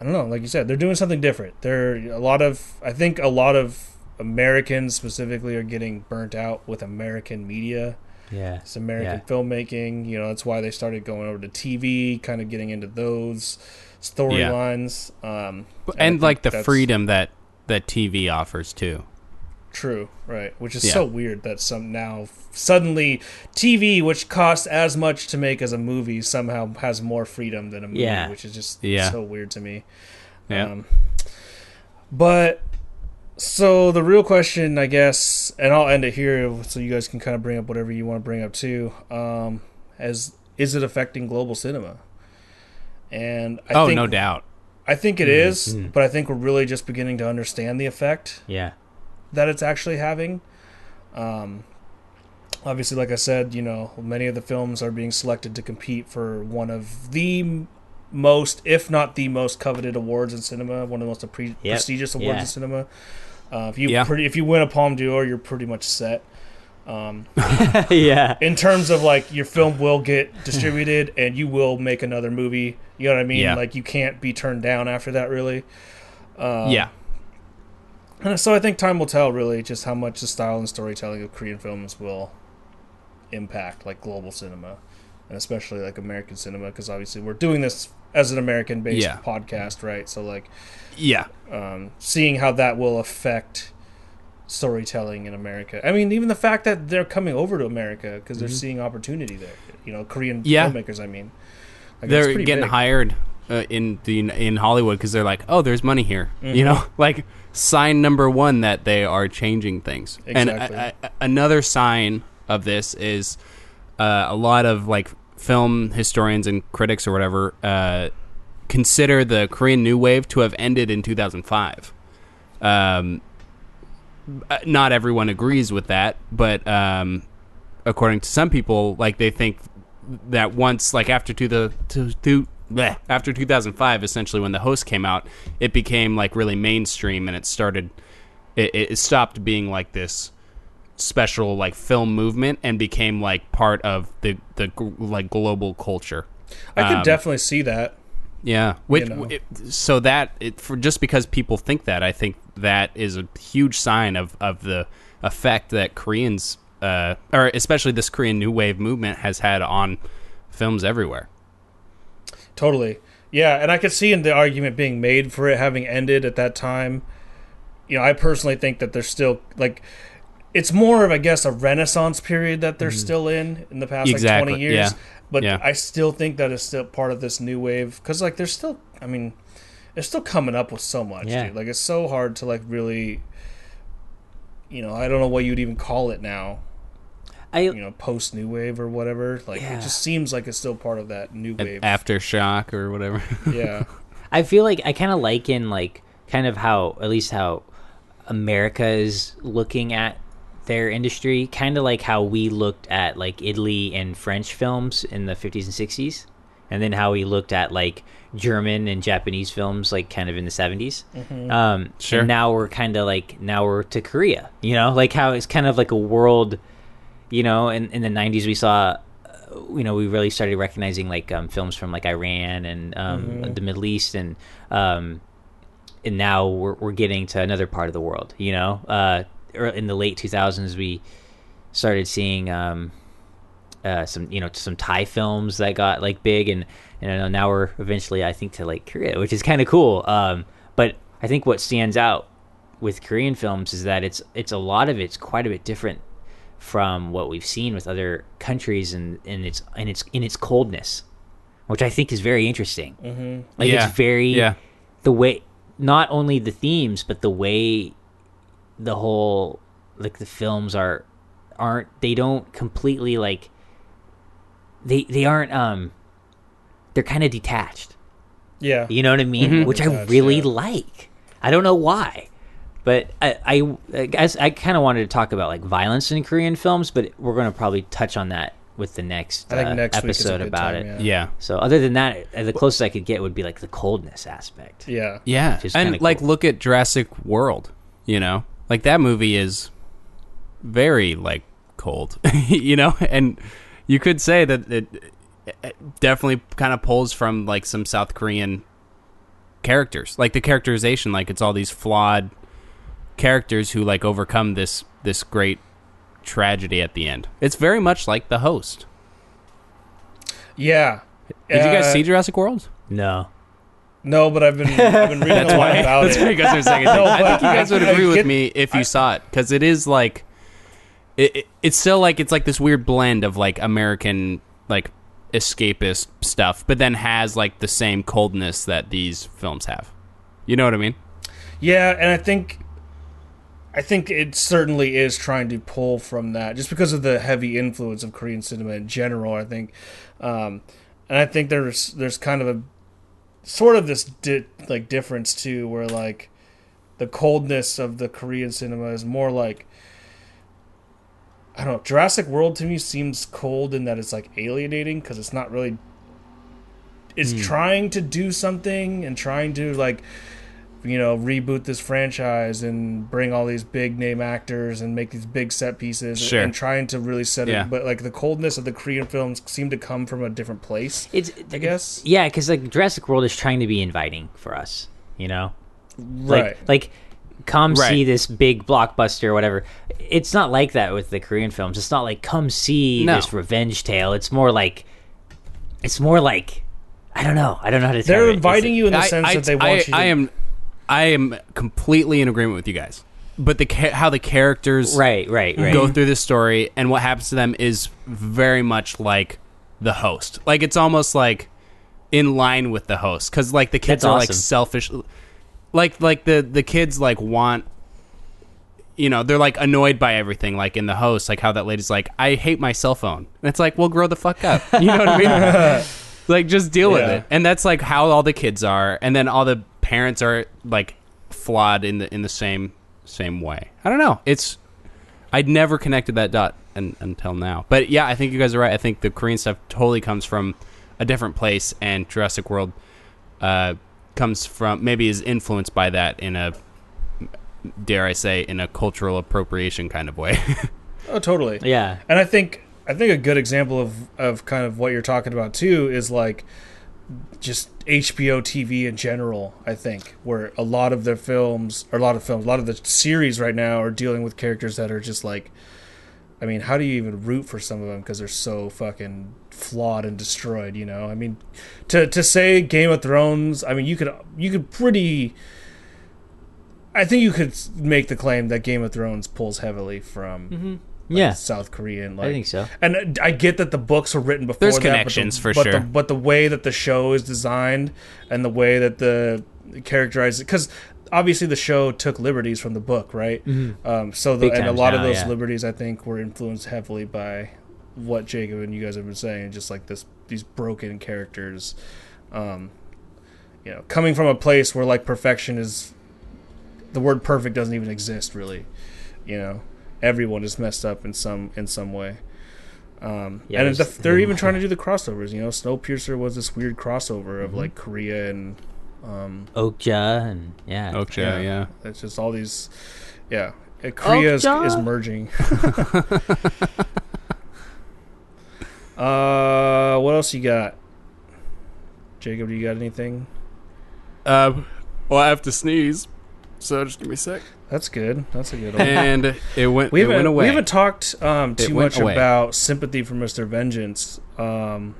I don't know, like you said, they're doing something different. There a lot of I think a lot of Americans specifically are getting burnt out with American media. yeah It's American Yeah. filmmaking, you know, that's why they started going over to TV, kind of getting into those storylines. Um I and like the freedom that that TV offers too. True, right. Which is Yeah. so weird that some now suddenly TV, which costs as much to make as a movie, somehow has more freedom than a movie, Yeah. which is just Yeah. so weird to me. Yeah. Um, but so the real question, I guess, and I'll end it here, so you guys can kind of bring up whatever you want to bring up too. Um, as is it affecting global cinema? And I oh, think, no doubt. I think it is, but I think we're really just beginning to understand the effect Yeah. that it's actually having. Um, obviously, like I said, you know, many of the films are being selected to compete for one of the most, if not the most coveted awards in cinema, one of the most pre- Yep. prestigious awards Yeah. in cinema. Uh, if you Yeah. pretty, if you win a Palme d'Or, you're pretty much set. Um, yeah. in terms of like your film will get distributed and you will make another movie. You know what I mean? Yeah. Like you can't be turned down after that, really. Um, yeah. and so I think time will tell, really, just how much the style and storytelling of Korean films will impact like global cinema, and especially like American cinema, because obviously we're doing this as an American-based Yeah. podcast, right? So like, Yeah. um, seeing how that will affect storytelling in America. I mean, even the fact that they're coming over to America because they're seeing opportunity there. You know, Korean Mm-hmm. Yeah. filmmakers. I mean, Like, they're getting big. hired uh, in the in Hollywood because they're like, oh, there's money here. Mm-hmm. You know, like sign number one that they are changing things. Exactly. And I, I, another sign of this is uh, a lot of like film historians and critics or whatever uh, consider the Korean New Wave to have ended in 2005. Um, not everyone agrees with that, but um, according to some people, like they think that once, like after to the to, to bleh, after 2005, essentially when the host came out, it became like really mainstream and it started. It, it stopped being like this special like film movement and became like part of the the like global culture. I can um, definitely see that. Yeah, which know. it, so that it, for just because people think that, I think that is a huge sign of of the effect that Koreans, uh, or especially this Korean New Wave movement, has had on films everywhere. Totally. Yeah, and I could see in the argument being made for it having ended at that time. You know, I personally think that there's still like it's more of I guess a renaissance period that they're still in in the past like. Exactly, 20 years. yeah, But yeah. I still think that is still part of this new wave cuz like they're still I mean, they're still coming up with so much, Yeah. dude. Like it's so hard to like really you know, I don't know what you'd even call it now. I You know, post new wave or whatever. Like Yeah. it just seems like it's still part of that new wave. aftershock or whatever. yeah. I feel like I kind of liken like kind of how at least how America is looking at their industry, kind of like how we looked at like Italy and French films in the 50s and 60s, and then how we looked at like German and Japanese films like kind of in the 70s. Um, Sure. And now we're kind of like now we're to Korea, you know, like how it's kind of like a world, you know. In in the 90s we saw you know we really started recognizing like um, films from like Iran and um, the Middle East and um, and now we're we're getting to another part of the world. You know, uh, ear- in the late 2000s we started seeing um, uh, some you know some Thai films that got like big and and I know now we're eventually I think to like Korea, which is kind of cool. Um, but I think what stands out with Korean films is that it's it's a lot of it's quite a bit different from what we've seen with other countries and and its and its in its coldness, which I think is very interesting. Mm-hmm. Like Yeah. it's very Yeah. the way not only the themes but the way the whole like the films are aren't they don't completely like they they aren't um they're kind of detached Yeah. you know what I mean? Mm-hmm. Which I really yeah. like. I don't know why, but I I, I guess I kind of wanted to talk about like violence in Korean films, but we're going to probably touch on that with the next, uh, next week is a episode about time, it. yeah. yeah. So other than that, uh, the closest I could get would be like the coldness aspect. Yeah. Yeah, and kinda like look at Jurassic World. You know, like that movie is very like cold. you know, and you could say that it, it definitely kind of pulls from like some South Korean characters, like the characterization. Like it's all these flawed characters who like overcome this this great tragedy at the end. It's very much like The Host. Yeah. Did you guys Uh, see Jurassic World? No, No, but I've been I've been reading a lot about That's it. why you guys are saying it. No, I think you guys I- would I agree with get- me if you saw it because it is like, it, it, it's still like it's like this weird blend of like American like escapist stuff, but then has like the same coldness that these films have. You know what I mean? Yeah, and I think I think it certainly is trying to pull from that just because of the heavy influence of Korean cinema in general, I think. Um, and I think there's there's kind of a sort of this di- like difference too, where like the coldness of the Korean cinema is more like I don't know. Jurassic World to me seems cold in that it's like alienating because it's not really. It's hmm. trying to do something and trying to like, you know, reboot this franchise and bring all these big name actors and make these big set pieces Sure. and trying to really set Yeah. it. But like the coldness of the Korean films seem to come from a different place. It's I guess. yeah, because like Jurassic World is trying to be inviting for us, you know. Right. Like, like come Right. see this big blockbuster or whatever. It's not like that with the Korean films. It's not like come see No. this revenge tale. It's more like it's more like I don't know. I don't know how to. They're describe it. inviting you in the I, sense I- that they want I, you. To, I am, I am completely in agreement with you guys. But the ca- how the characters Right, right, right. go through this story and what happens to them is very much like the host. Like it's almost like in line with the host because like the kids That's are like selfish. Like like the the kids like want. You know, they're like annoyed by everything, like in the host, like how that lady's like, I hate my cell phone. And it's like, well, grow the fuck up. You know what I mean? like, just deal with Yeah. it. And that's like how all the kids are. And then all the parents are like flawed in the in the same same way. I don't know. It's I'd never connected that dot un until now. But yeah, I think you guys are right. I think the Korean stuff totally comes from a different place, and Jurassic World uh, comes from maybe is influenced by that in a dare I say in a cultural appropriation kind of way. oh, totally. yeah, And I think I think a good example of of kind of what you're talking about too is like just HBO TV in general. I think where a lot of their films, or a lot of films, a lot of the series right now are dealing with characters that are just like. I mean, how do you even root for some of them because they're so fucking flawed and destroyed? You know, I mean, to to say Game of Thrones, I mean, you could you could pretty. I think you could make the claim that Game of Thrones pulls heavily from mm-hmm. Yeah. South Korean. Like, I think so. And I get that the books were written before. There's that, but the- connections for but sure. The, but the way that the show is designed and the way that the characterized, because obviously the show took liberties from the book, right? Um, so the, and a lot of those yeah. liberties, I think, were influenced heavily by what Jacob and you guys have been saying, just like this these broken characters. Um, you know, coming from a place where like perfection is the word perfect doesn't even exist really. You know, everyone is messed up in some in some way. Um, Yeah, and the, there's- they're even trying to do the crossovers. You know, Snowpiercer was this weird crossover Mm-hmm. of like Korea and um, Okja and yeah. Okja, yeah. It's just all these, yeah. Korea is, is merging. uh, what else you got? Jacob, do you got anything? Uh, well, I have to sneeze, so just give me a sec. That's good. That's a good one. And it went. we it haven't went away. we haven't talked um, too much away. about sympathy for Mr. Vengeance. Um,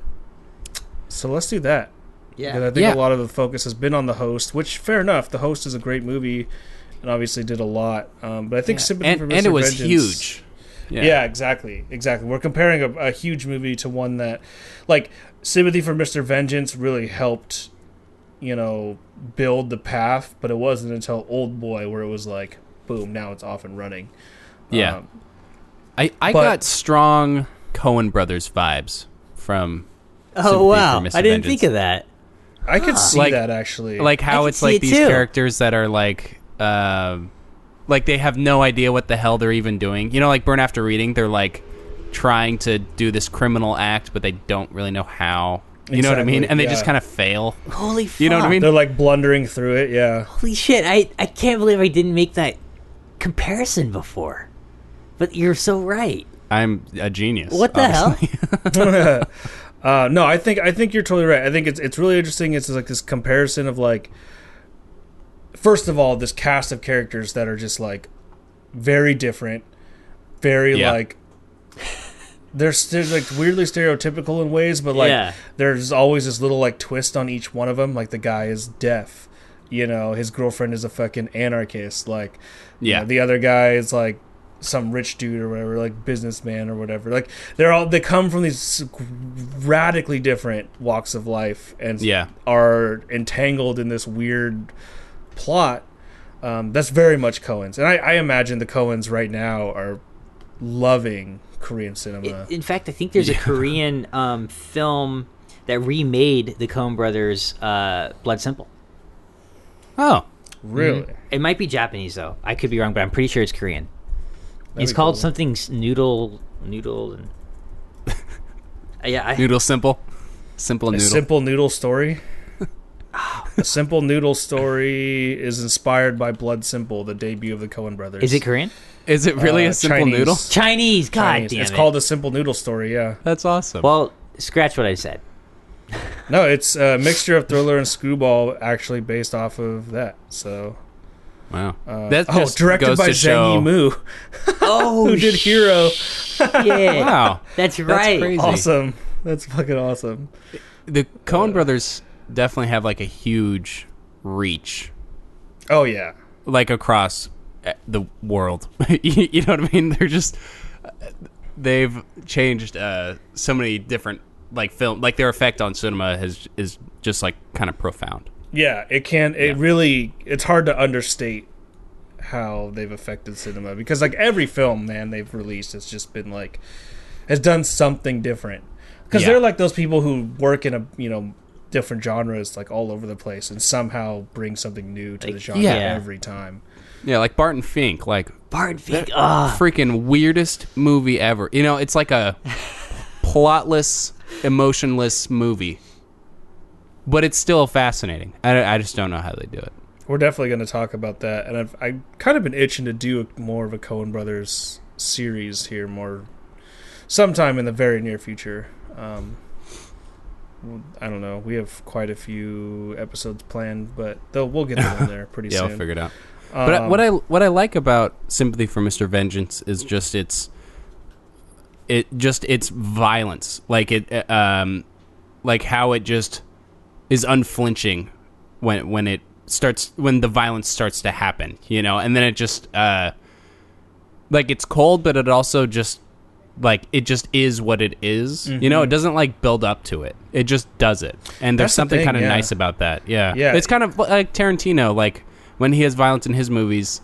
so let's do that. Yeah. Because I think Yeah. a lot of the focus has been on the host, which fair enough. The host is a great movie, and obviously did a lot. Um, but I think sympathy and, for Mr. Vengeance. And it was Vengeance, huge. Yeah. exactly, exactly. We're comparing a, a huge movie to one that, like, sympathy for Mr. Vengeance really helped, you know, build the path. But it wasn't until Old Boy where it was like, boom, now it's off and running. Yeah. Um, I, I But- got strong Coen Brothers vibes from. Oh for wow! Mr. I didn't Vengeance. think of that. I could see Like- that actually. like how it's like it these too. characters that are like um like they have no idea what the hell they're even doing you know like burn after reading they're like trying to do this criminal act but they don't really know how you know what i mean and they yeah. just kind of fail Holy fuck! You know what I mean? they're like blundering through it. Yeah. Holy shit! I I can't believe I didn't make that comparison before. But you're so right. i'm a genius What the obviously. hell? Uh, no, I think I think you're totally right. I think it's it's really interesting. It's like this comparison of like, first of all, this cast of characters that are just like very different, very Yeah. like. They're, they're like weirdly stereotypical in ways, but like Yeah. there's always this little like twist on each one of them. Like the guy is deaf, you know, his girlfriend is a fucking anarchist. Like, you Yeah. know, the other guy is like some rich dude or whatever, like businessman or whatever. Like they're all they come from these radically different walks of life and Yeah. are entangled in this weird plot. Um, that's very much Coen's, and I, I imagine the Coens right now are loving Korean cinema. In fact, I think there's a Korean um, film that remade the Coen Brothers uh, Blood Simple. Oh, Really? It might be Japanese though. I could be wrong, but I'm pretty sure it's Korean. it's called cool. something noodle noodle and Uh, yeah, I, noodle simple, simple A noodle. simple noodle story. a simple noodle story is inspired by Blood Simple, the debut of the Coen Brothers. is it Korean? Is it really Uh, a simple Chinese. noodle? Chinese. God Chinese. damn It's it. called a simple noodle story. Yeah. That's awesome. Well, scratch what I said. No, it's a mixture of thriller and screwball, actually based off of that. So, wow, uh, that oh, directed goes by to Zhang. Yimou, Oh, who did Hero. Yeah, Wow, that's right. crazy. Awesome. That's fucking awesome. the Coen Brothers definitely have like a huge reach, Oh yeah. like across uh, the world. you, you know what I mean? They're just they've changed uh, so many different like film, like their effect on cinema has is just like kind of profound. Yeah, it can. It really. It's hard to understate how they've affected cinema because, like, every film, man, they've released has just been like has done something different. Because Yeah. they're like those people who work in a you know different genres like all over the place and somehow bring something new to the genre yeah. every time. Yeah, like Barton Fink, like Bart Fink. Ah, freaking weirdest movie ever. You know, it's like a plotless, emotionless movie, but it's still fascinating. I, I just don't know how they do it. We're definitely going to talk about that, and I've I kind of been itching to do more of a Coen Brothers series here, more sometime in the very near future. Um, I don't know. We have quite a few episodes planned, but though we'll get them in there pretty soon. Yeah, soon. I'll figure it out. But I- Um, what I what I like about Sympathy for Mr. Vengeance is just its it just its violence, like it uh, um like how it just is unflinching when when it starts when the violence starts to happen, you know, and then it just uh like it's cold, but it also just like it just is what it is. You know, it doesn't like build up to it. It just does it. And there's That's something thing, kind of yeah. nice about that. Yeah. Yeah. It's kind of like Tarantino like when he has violence in his movies,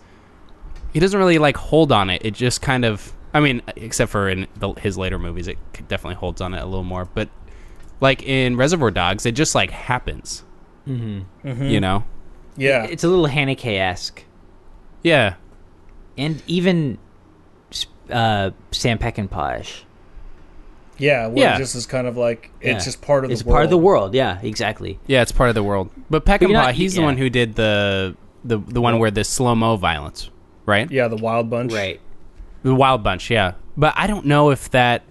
he doesn't really like hold on it. It just kind of I mean, except for in the, his later movies it definitely holds on it a little more, but like in Reservoir Dogs, it just like happens. Mm-hmm. You know? yeah, it's a little Haneke esque, Yeah. and even uh, Sam Peckinpah. yeah, where Yeah. it just is kind of like Yeah. it's just part of It's the world. part of the world. Yeah, exactly. Yeah, it's part of the world. But you're Peckinpah, not- he's the one who did the the the one where the slow mo violence, right? Yeah, the Wild Bunch. Right. The Wild Bunch, yeah. But I don't know if that.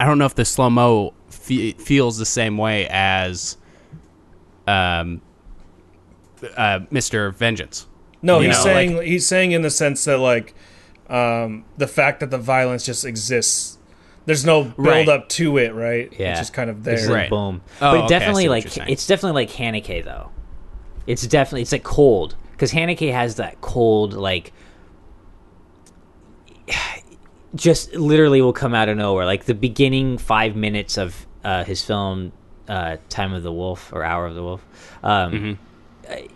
I don't know if the slow mo fe- feels the same way as, um, uh, Mister Vengeance. No, You he's know, saying he's saying in the sense that like um, the fact that the violence just exists. There's no build Right. up to it, right? Yeah. It's just kind of It's there. like Right. boom. Oh, but okay, I definitely like it's definitely like Haneke though. It's definitely it's like cold because Haneke has that cold like just literally will come out of nowhere. Like the beginning five minutes of uh, his film uh, "Time of the Wolf" or "Hour of the Wolf." Um, Mm-hmm.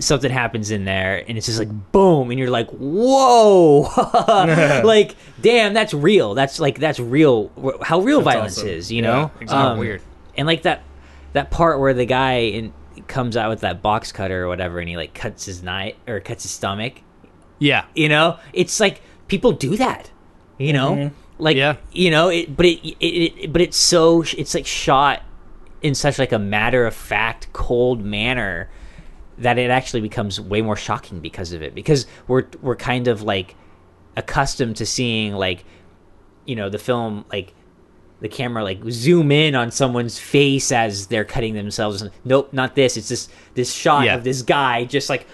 Something happens in there, and it's just like boom, and you're like, "Whoa!" like, damn, that's real. That's like that's real. How real That's violence awesome. is, you Yeah, know? Um. Weird. And like that that part where the guy in, comes out with that box cutter or whatever, and he like cuts his night or cuts his stomach. Yeah, You know, it's like people do that. You know, mm-hmm. like Yeah. you know, it, but it, it, it but it's so it's like shot in such like a matter of fact, cold manner that it actually becomes way more shocking because of it. Because we're we're kind of like accustomed to seeing like you know the film like the camera like zoom in on someone's face as they're cutting themselves nope not this it's this this shot Yeah. of this guy just like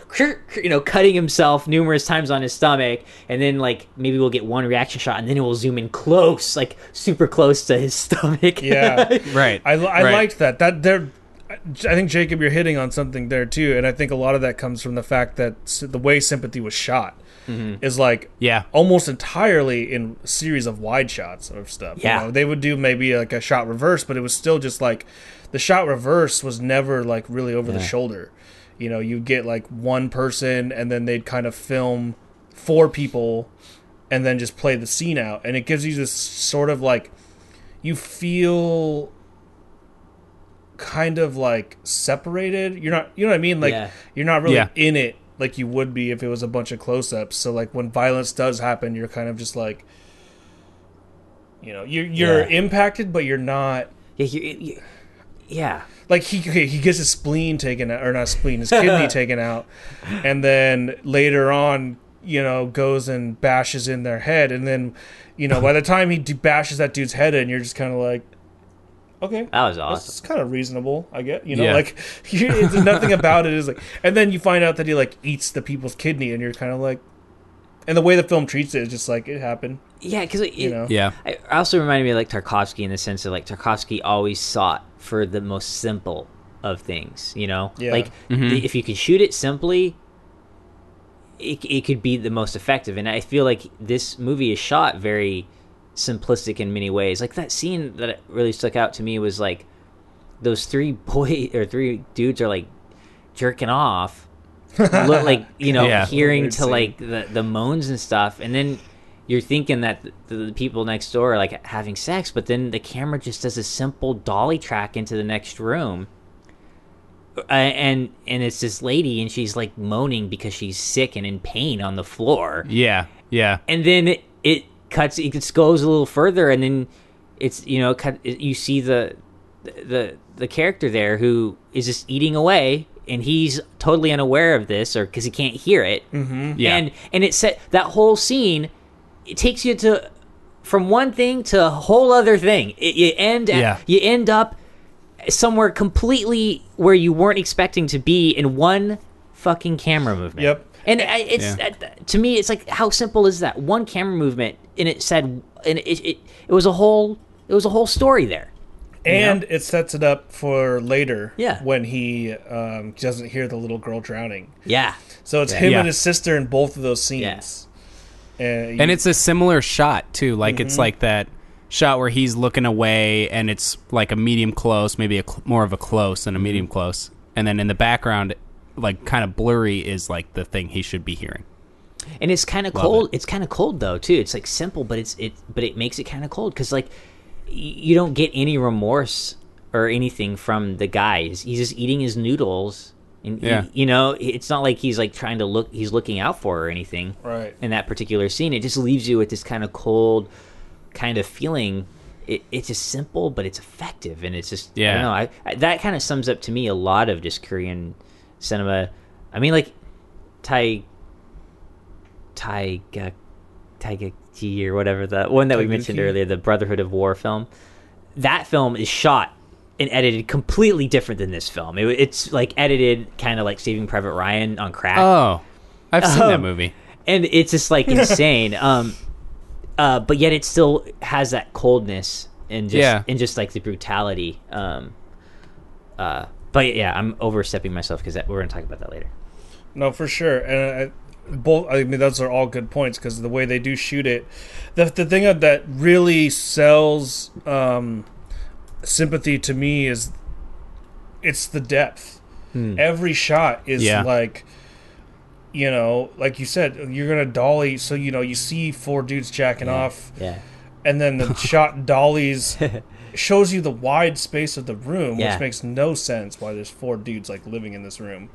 you know cutting himself numerous times on his stomach and then like maybe we'll get one reaction shot and then it will zoom in close like super close to his stomach Yeah. right. I, I Right. liked that. That there, I think Jacob, you're hitting on something there too, and I think a lot of that comes from the fact that the way Sympathy was shot Mm-hmm. is like Yeah. almost entirely in series of wide shots of stuff. Yeah. you know, they would do maybe like a shot reverse, but it was still just like the shot reverse was never like really over the shoulder. You know, you get like one person, and then they'd kind of film four people, and then just play the scene out, and it gives you this sort of like you feel kind of like separated. You're not, you know what I mean? Like Yeah. you're not really Yeah. in it like you would be if it was a bunch of close-ups. So like when violence does happen, you're kind of just like, you know, you're you're Yeah. impacted, but you're not. Yeah, you, you, yeah. Like he okay, he gets his spleen taken out, or not spleen, his kidney taken out, and then later on, you know, goes and bashes in their head, and then, you know, by the time he bashes that dude's head in, you're just kind of like, okay, That was awesome. It's kind of reasonable, I get. You know, Yeah. like you, it's, nothing about it is like, and then you find out that he like eats the people's kidney, and you're kind of like, and the way the film treats it is just like it happened. Yeah, because You know, Yeah. I I also reminded me of like Tarkovsky in the sense of like Tarkovsky always sought for the most simple of things. You know, Yeah. like mm-hmm. the, if you can shoot it simply, it it could be the most effective. And I feel like this movie is shot very simplistic in many ways. Like that scene that really stuck out to me was like those three boy or three dudes are like jerking off look like you know Yeah. hearing to scene. like the the moans and stuff and then you're thinking that the, the people next door are like having sex but then the camera just does a simple dolly track into the next room uh, and and it's this lady and she's like moaning because she's sick and in pain on the floor Yeah. Yeah. and then it, it cuts it just goes a little further and then it's you know cut you see the the the character there who is just eating away and he's totally unaware of this or because he can't hear it mm-hmm. Yeah. and and it set that whole scene it takes you to from one thing to a whole other thing it, you end at, Yeah. you end up somewhere completely where you weren't expecting to be in one fucking camera movement Yep. And I- it's Yeah. uh, to me, it's like how simple is that? One camera movement, and it said, and it it, it was a whole it was a whole story there. and it sets it up for later. Yeah. when he um, doesn't hear the little girl drowning. Yeah, So it's him Yeah. and his sister in both of those scenes. And, And it's a similar shot too. Like Mm-hmm. it's like that shot where he's looking away, and it's like a medium close, maybe a cl- more of a close than a Mm-hmm. medium close, and then in the background, like kind of blurry, is like the thing he should be hearing. and it's kind of Love cold. it. It's kind of cold though too. It's like simple, but it's it but it makes it kind of cold because like you don't get any remorse or anything from the guys. He's, he's just eating his noodles. And he- you know, it's not like he's like trying to look. He's looking out for her or anything. Right. in that particular scene. It just leaves you with this kind of cold kind of feeling. It, it's just simple, but it's effective, and it's just I Yeah. don't know. I, I that kind of sums up to me a lot of just Korean cinema. I mean, like Tai Taiga Taigaki or whatever the one that we mentioned earlier, the Brotherhood of War film. That film is shot and edited completely different than this film. It, it's like edited kind of like Saving Private Ryan on crack Oh, I've seen that Um, movie. and it's just like insane. um, uh, but yet it still has that coldness and just Yeah. and just like the brutality. Um, uh, but yeah, I'm overstepping myself because we're gonna talk about that later. No, for sure, and I, both. I mean, those are all good points because the way they do shoot it, the the thing that really sells um, sympathy to me is it's the depth. Every shot is Yeah. like, you know, like you said, you're gonna dolly, so you know you see four dudes jacking off, Yeah, and then the shot dollies shows you the wide space of the room, Yeah. which makes no sense why there's four dudes like living in this room.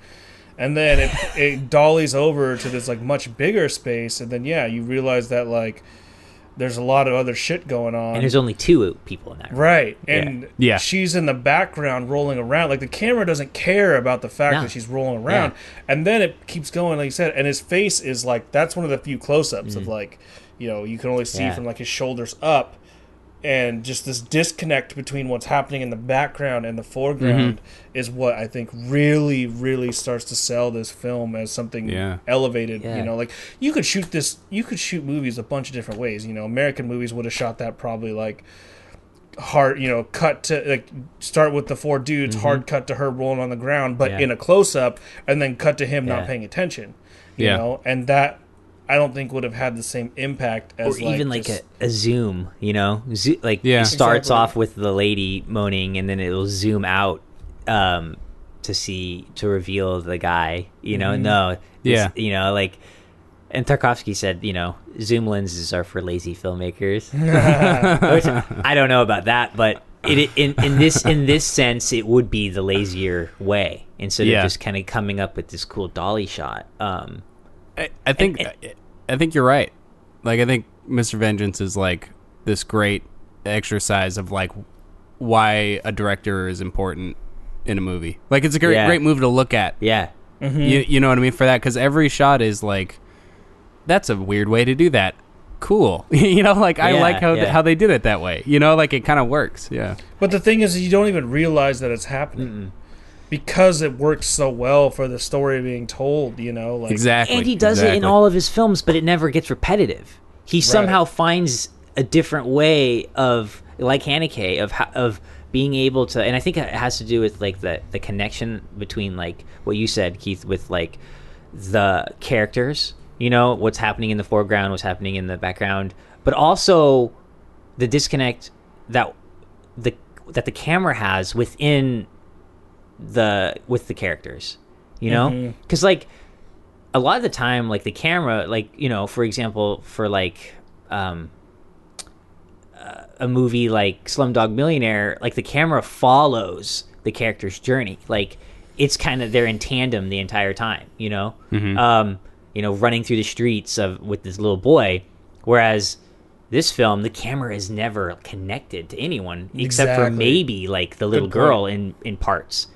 And then it, it dollies over to this like much bigger space, and then yeah, you realize that like there's a lot of other shit going on. and there's only two people in that. Room. Right. And Yeah. she's in the background rolling around. Like the camera doesn't care about the fact No. that she's rolling around. And then it keeps going, like you said, and his face is like that's one of the few close ups of like, you know, you can only see Mm-hmm. Yeah. from like his shoulders up and just this disconnect between what's happening in the background and the foreground Mm-hmm. is what I think really, really starts to sell this film as something Yeah. elevated. Yeah. You know, like you could shoot this you could shoot movies a bunch of different ways. You know, American movies would have shot that probably like hard you know cut to like start with the four dudes hard cut to her rolling on the ground but Mm-hmm. Yeah. in a close-up and then cut to him Yeah. not paying attention you Yeah. know and that i don't think would have had the same impact as Or even like just- a, a zoom, you know, Zo- like Yeah. it starts Exactly. off with the lady moaning, and then it'll zoom out um, to see to reveal the guy. You know, no, it's- Yeah. you know, like, and Tarkovsky said, you know, zoom lenses are for lazy filmmakers. Which, I don't know about that, but it, in in this in this sense, it would be the lazier way instead Yeah. of just kind of coming up with this cool dolly shot. Um, I, I think And- I think you're right. Like I think Mr. Vengeance is like this great exercise of like why a director is important in a movie. Like it's a great Yeah. great movie to look at. yeah, mm-hmm. You you know what I mean for that cuz every shot is like that's a weird way to do that. Cool. you know like I Yeah, like how yeah. how they did it that way. You know like it kind of works. Yeah. But the thing is, you don't even realize that it's happening because it works so well for the story being told. You know, like Exactly. and he does it in all of his films, but it never gets repetitive. He somehow finds a different way of, like Haneke, of of being able to, and I think it has to do with like the the connection between like what you said, Keith, with like the characters. You know what's happening in the foreground, what's happening in the background, but also the disconnect that the that the camera has within the with the characters you know? Because like a lot of the time like the camera like you know for example for like um uh, a movie like slumdog millionaire like the camera follows the character's journey. Like it's kind of they're in tandem the entire time you know? Um you know running through the streets of with this little boy. Whereas this film the camera is never connected to anyone except for maybe like the little point. girl in in parts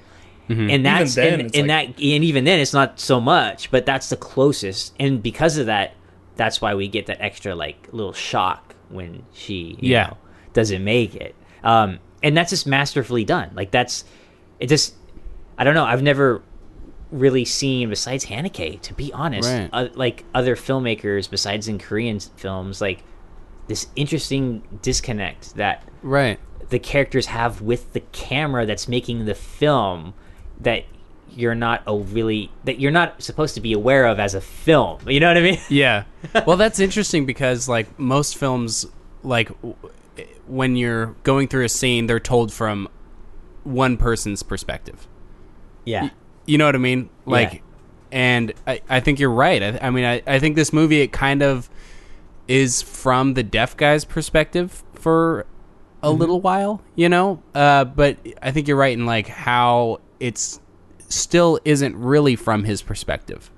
and that's then, and, and like- that and even then it's not so much but that's the closest and because of that that's why we get that extra like little shock when she you Yeah. know, doesn't make it um and that's just masterfully done like that's it just i don't know i've never really seen besides Haneke to be honest Right. uh, like other filmmakers besides in korean films like this interesting disconnect that Right. the characters have with the camera that's making the film that you're not a really that you're not supposed to be aware of as a film. You know what I mean? Yeah. Well, that's interesting because like most films, like w- when you're going through a scene, they're told from one person's perspective. Yeah. You know what I mean? Like, Yeah. and I, I think you're right. I, I mean, I, I think this movie it kind of is from the deaf guy's perspective for a little while, you know. Uh, but I think you're right in like how it's still isn't really from his perspective.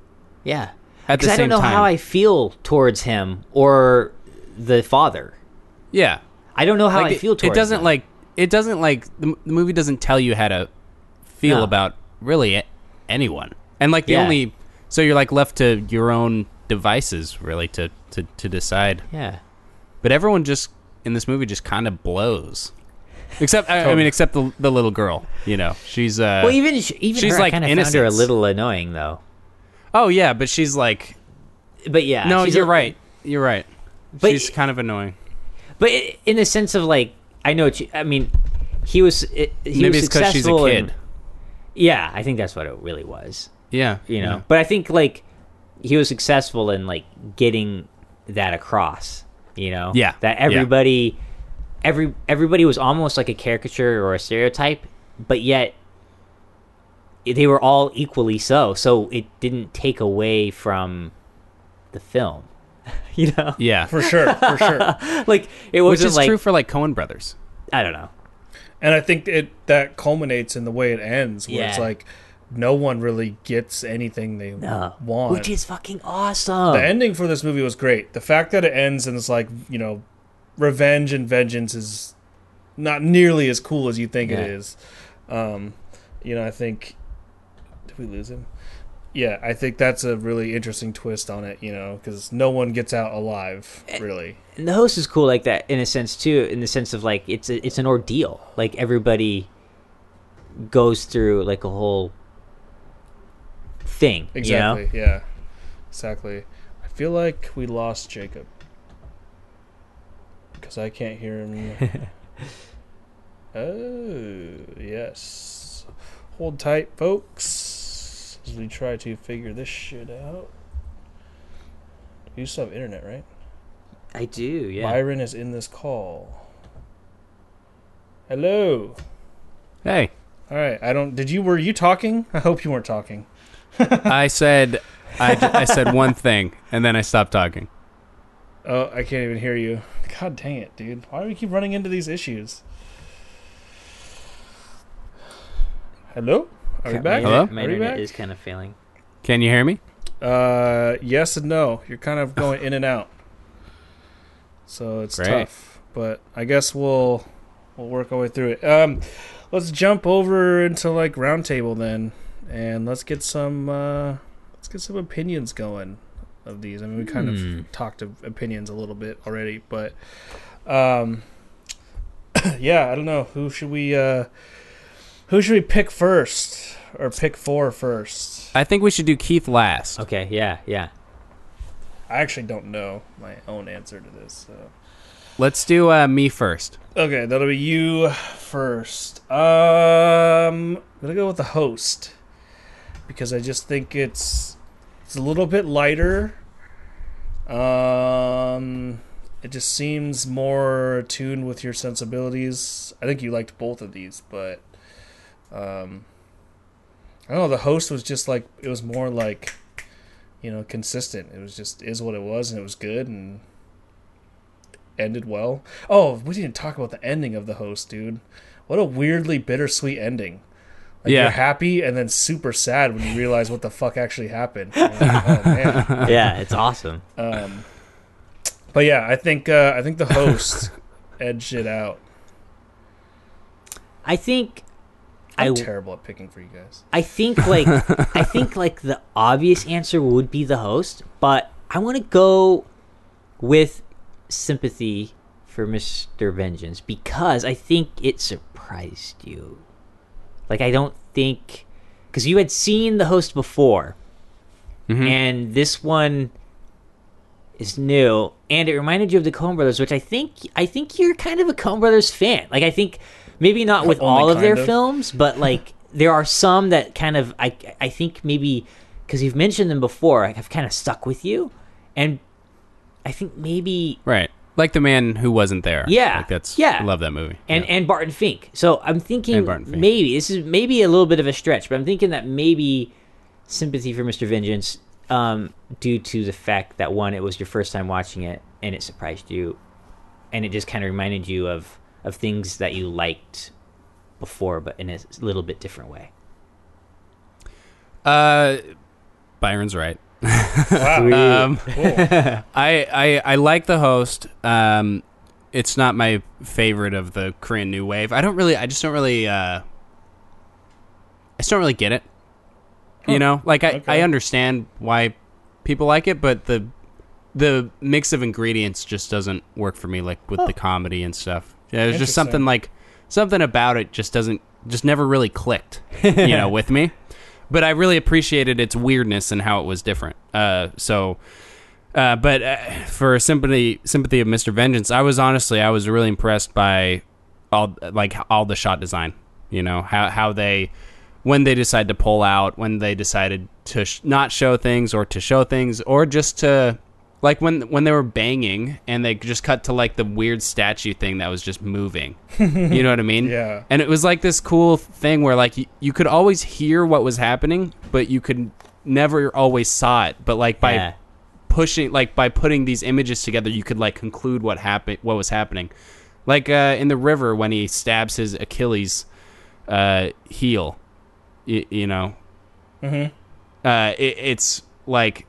Yeah. At the 'Cause I don't know time. how I feel towards him or the father. Yeah. I don't know how Like, I feel towards it doesn't them. like it doesn't like the, the movie doesn't tell you how to feel No. about really anyone and like the Yeah. only so you're like left to your own devices really to to, to decide Yeah. but everyone just in this movie just kind of blows except I, I mean except the, the little girl you know she's uh Well, even sh- even she's her, like I kind of her a little annoying though. oh yeah but she's like But yeah, no you're a- right you're right But- she's kind of annoying But i- in the sense of like, I know. What you, I mean, he was. It, he maybe was it's because she's a successful kid in- yeah, I think that's what it really was. yeah you know yeah. but i think like he was successful in like getting that across you know Yeah, that yeah. Everybody every everybody was almost like a caricature or a stereotype but yet they were all equally so. So it didn't take away from the film you know? Yeah. For sure, for sure. like it wasn't is like true for like Coen brothers. I don't know. And I think it that culminates in the way it ends, where it's like no one really gets anything they no. want. which is fucking awesome. The ending for this movie was great. The fact that it ends and it's like you know, revenge and vengeance is not nearly as cool as you think Yeah. it is. Um, you know, I think did we lose him? Yeah, I think that's a really interesting twist on it. You know, because no one gets out alive, Eh, really. And the host is cool like that in a sense too in the sense of like it's a, it's an ordeal like everybody goes through like a whole thing you know Exactly. Yeah. Exactly. I feel like we lost Jacob because I can't hear him. oh yes. Hold tight, folks, as we try to figure this shit out. You still have internet, right? i do yeah Byron is in this call. Hello. hey All right. I don't. Did you? Were you talking? I hope you weren't talking. I said I said one thing and then I stopped talking. Oh, I can't even hear you. God dang it, dude. Why do we keep running into these issues? Hello? Are we back? Hello? My Are we internet back? is kind of failing. Can you hear me? Uh, yes and no. You're kind of going in and out, so it's Great. tough. But I guess we'll we'll work our way through it. Um, let's jump over into like roundtable then, and let's get some uh, let's get some opinions going of these. I mean, we kind Hmm. of talked of opinions a little bit already, but um, yeah, I don't know who should we uh, who should we pick first or pick four first. I think we should do Keith last. Okay, yeah, yeah. I actually don't know my own answer to this. So. Let's do uh, me first. Okay, that'll be you first. Um, I'm gonna go with the host because I just think it's it's a little bit lighter. Um, it just seems more attuned with your sensibilities. I think you liked both of these, but um, I don't know. The host was just like it was more like you know consistent. It was just is what it was, and it was good and ended well. Oh, we didn't talk about the ending of the host, dude. What a weirdly bittersweet ending. Like Yeah. you're happy and then super sad when you realize what the fuck actually happened. Like, oh man. Yeah, it's awesome. Um, but yeah, I think uh, I think the host edged it out. I think I'm I terrible at picking for you guys. I think like I think like the obvious answer would be the host, but I want to go with sympathy for Mr. Vengeance because I think it surprised you. Like I don't think cuz you had seen the host before Mhm. and this one is new and it reminded you of the Coen brothers which I think I think you're kind of a Coen brothers fan. Like I think maybe not with Only all of their of. films, but like there are some that kind of I I think maybe cuz you've mentioned them before, I've kind of stuck with you and I think maybe Right. Like the man who wasn't there. Yeah, Like that's yeah. I love that movie. and Yeah. and Barton Fink. So I'm thinking And Barton Fink. maybe this is maybe a little bit of a stretch, but I'm thinking that maybe sympathy for Mr. Vengeance, um, due to the fact that one, it was your first time watching it and it surprised you, and it just kind of reminded you of of things that you liked before, but in a little bit different way. uh Byron's right. Wow. Um, cool. I, I I like the host. Um, it's not my favorite of the Korean new wave. I don't really. I just don't really. Uh, I just don't really get it. You know, like I, Okay. I understand why people like it, but the the mix of ingredients just doesn't work for me. Like with the comedy and stuff. Yeah, there's just something like something about it just doesn't just never really clicked. You know, with me. But I really appreciated its weirdness and how it was different. Uh, so. Uh, but uh, for sympathy, sympathy of Mr. Vengeance, I was honestly, I was really impressed by all like all the shot design. You know how how they when they decided to pull out, when they decided to sh- not show things or to show things, or just to like when when they were banging and they just cut to like the weird statue thing that was just moving. you know what I mean? Yeah. And it was like this cool thing where like you, you could always hear what was happening, but you could never always saw it. But like by yeah, pushing like by putting these images together you could like conclude what happened what was happening like uh in the river when he stabs his achilles uh heel y- you know mm-hmm. uh it, it's like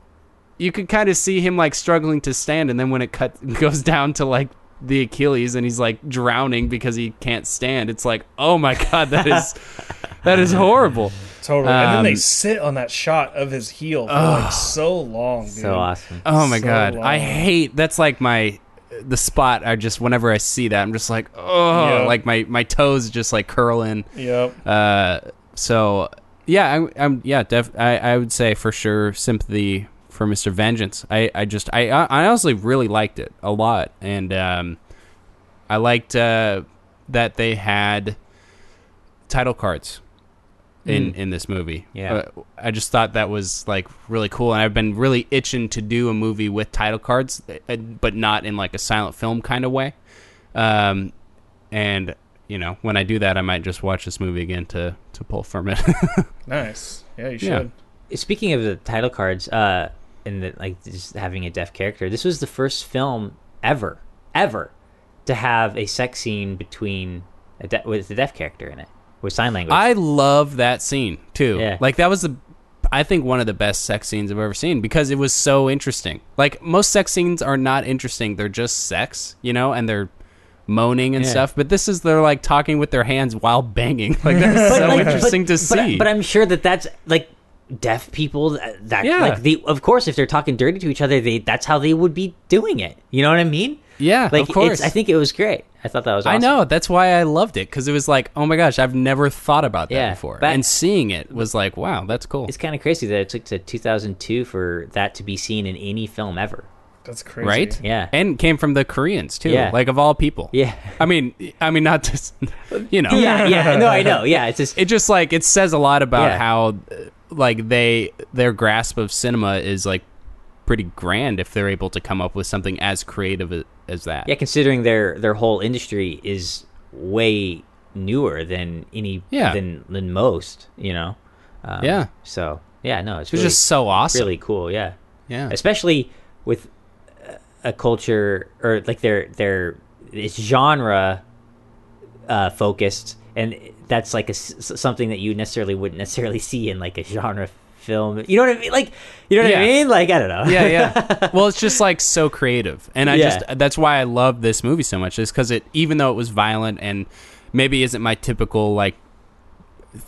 you could kind of see him like struggling to stand and then when it cut goes down to like the achilles and he's like drowning because he can't stand it's like oh my god that is that is horrible Totally. and then they Um, sit on that shot of his heel for like so long, dude. so awesome. Oh my So god, I hate that's like my the spot. I just whenever I see that, I'm just like oh, Yeah. like my my toes just like curling. Yep. Uh, so yeah, I'm, I'm yeah, def, I I would say for sure sympathy for Mr. Vengeance. I I just I I honestly really liked it a lot, and um, I liked uh that they had title cards in in this movie. Yeah. Uh, I just thought that was like really cool, and I've been really itching to do a movie with title cards, uh, but not in like a silent film kind of way. Um, and you know, when I do that, I might just watch this movie again to to pull from it. Nice. Yeah, you Yeah. should. Speaking of the title cards, uh, and the, like just having a deaf character, this was the first film ever, ever, to have a sex scene between a de- with a deaf character in it. with sign language. I love that scene too. Yeah. Like that was the I think one of the best sex scenes I've ever seen because it was so interesting. Like most sex scenes are not interesting. They're just sex, you know, and they're moaning and Yeah. stuff. But this is they're like talking with their hands while banging. Like that's so like, interesting but- to but see. But, I'm sure that that's like deaf people that, that Yeah. like they of course if they're talking dirty to each other they that's how they would be doing it. You know what I mean? yeah, Like of course. it's I think it was great. I thought that was awesome. I know. That's why I loved it because it was like, oh my gosh, I've never thought about that Yeah, before. but- and seeing it was like, wow, that's cool. It's kind of crazy that it took to 2002 for that to be seen in any film ever. That's crazy. Right? Yeah. And came from the Koreans too. Yeah. Like of all people. Yeah. I mean, I mean, not just, you know. Yeah, yeah. No, I know. Yeah, it's just It just like it says a lot about Yeah. how, uh, like they their grasp of cinema is like pretty grand if they're able to come up with something as creative as that. yeah, considering their their whole industry is way newer than any Yeah. than than most, you know. Um, Yeah. So yeah, no, it's It was really, just so awesome. really cool. Yeah. Yeah. especially with a culture or like their their it's genre uh, focused, and that's like a something that you necessarily wouldn't necessarily see in like a genre film. You know what I mean? Like you know what I mean? Like I don't know. yeah, yeah. Well, it's just like so creative, and I Yeah. just that's why I love this movie so much. Is because it, even though it was violent and maybe isn't my typical like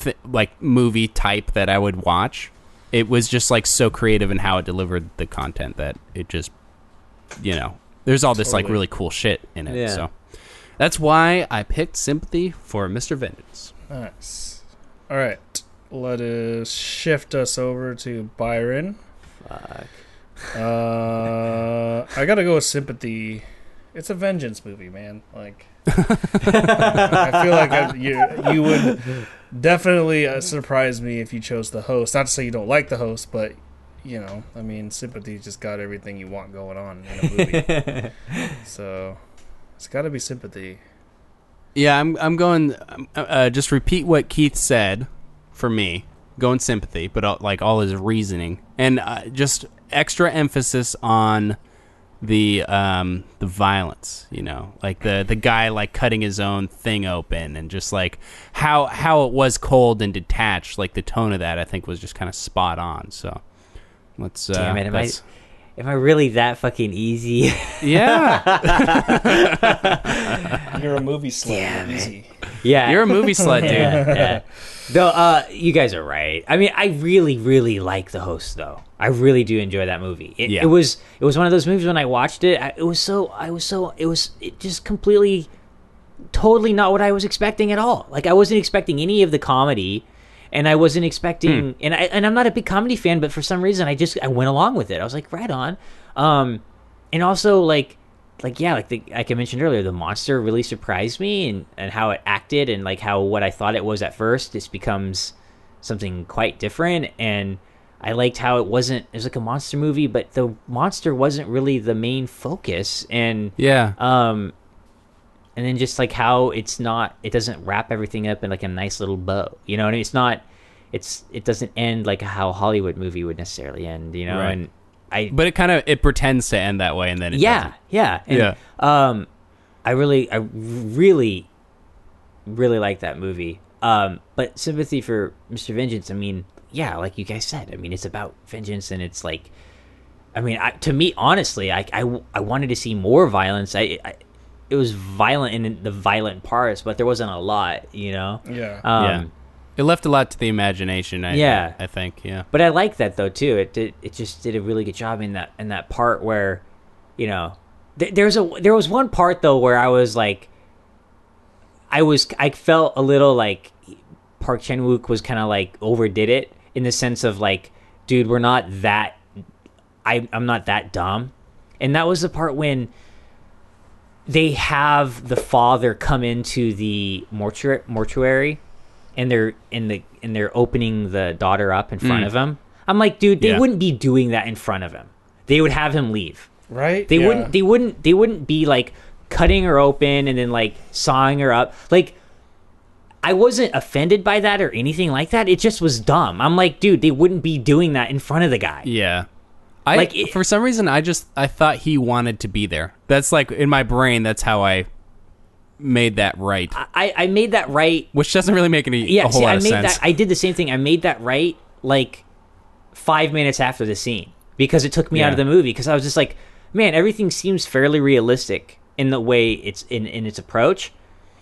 th- like movie type that I would watch, it was just like so creative in how it delivered the content that it just, you know, there's all this like really cool shit in it. Yeah. So that's why I picked Sympathy for Mr. Vengeance. Nice. All right. Let us shift us over to Byron. Fuck. Uh, I gotta go with sympathy. It's a vengeance movie, man. Like, I feel like I, you you would definitely uh, surprise me if you chose the host. Not to say you don't like the host, but you know, I mean, sympathy just got everything you want going on in a movie. so it's got to be sympathy. Yeah, I'm I'm going. um, Uh, just repeat what Keith said for me. Going sympathy, but uh, like all his reasoning and uh, just extra emphasis on the um the violence. You know, like the the guy like cutting his own thing open and just like how how it was cold and detached. Like the tone of that, I think was just kind of spot on. So let's. Uh, Damn it! Am I that's- am I really that fucking easy? Yeah, You're a movie slut. Damn it. Yeah, you're a movie slut, dude. yeah, yeah. Though, uh, you guys are right. I mean, I really, really like the host, though. I really do enjoy that movie. It, Yeah. it was, it was one of those movies when I watched it. I, it was so, I was so, it was it just completely, totally not what I was expecting at all. Like I wasn't expecting any of the comedy, and I wasn't expecting, and I, and I'm not a big comedy fan, but for some reason, I just I went along with it. I was like, right on. Um, and also like like yeah like the like i mentioned earlier the monster really surprised me and and how it acted and like how what i thought it was at first just becomes something quite different and i liked how it wasn't it was like a monster movie but the monster wasn't really the main focus and Yeah, um and then just like how it's not it doesn't wrap everything up in like a nice little bow you know what i mean it's not it's it doesn't end like how a hollywood movie would necessarily end you know Right. and i but it kind of it pretends to end that way, and then it yeah, doesn't. yeah, and, Yeah. Um, I really, I really, really like that movie. Um, but sympathy for Mr. Vengeance. I mean, yeah, like you guys said. I mean, it's about vengeance, and it's like, I mean, I, to me, honestly, I, I, I wanted to see more violence. I, I, it was violent in the violent parts, but there wasn't a lot, you know. Yeah. Um, Yeah. It left a lot to the imagination. I, Yeah. I think. Yeah. But I like that though too. It did. It just did a really good job in that in that part where, you know, th- there's a there was one part though where I was like, I was I felt a little like Park Chan Wook was kind of like overdid it in the sense of like, dude, we're not that. I I'm not that dumb, and that was the part when they have the father come into the mortuary, mortuary and they're in the and they're opening the daughter up in front Mm. of him. I'm like, dude, they Yeah. wouldn't be doing that in front of him. They would have him leave. right? They Yeah. wouldn't. They wouldn't. They wouldn't be like cutting her open and then like sawing her up. Like, I wasn't offended by that or anything like that. It just was dumb. I'm like, dude, they wouldn't be doing that in front of the guy. Yeah. I Like, it- for some reason I just I thought he wanted to be there. That's like in my brain that's how I made that right, I, I made that right which doesn't really make any Yeah, a whole see, lot I of made sense. that. I did the same thing. I made that right like five minutes after the scene because it took me out of the movie because I was just like, man, everything seems fairly realistic in the way it's in in its approach.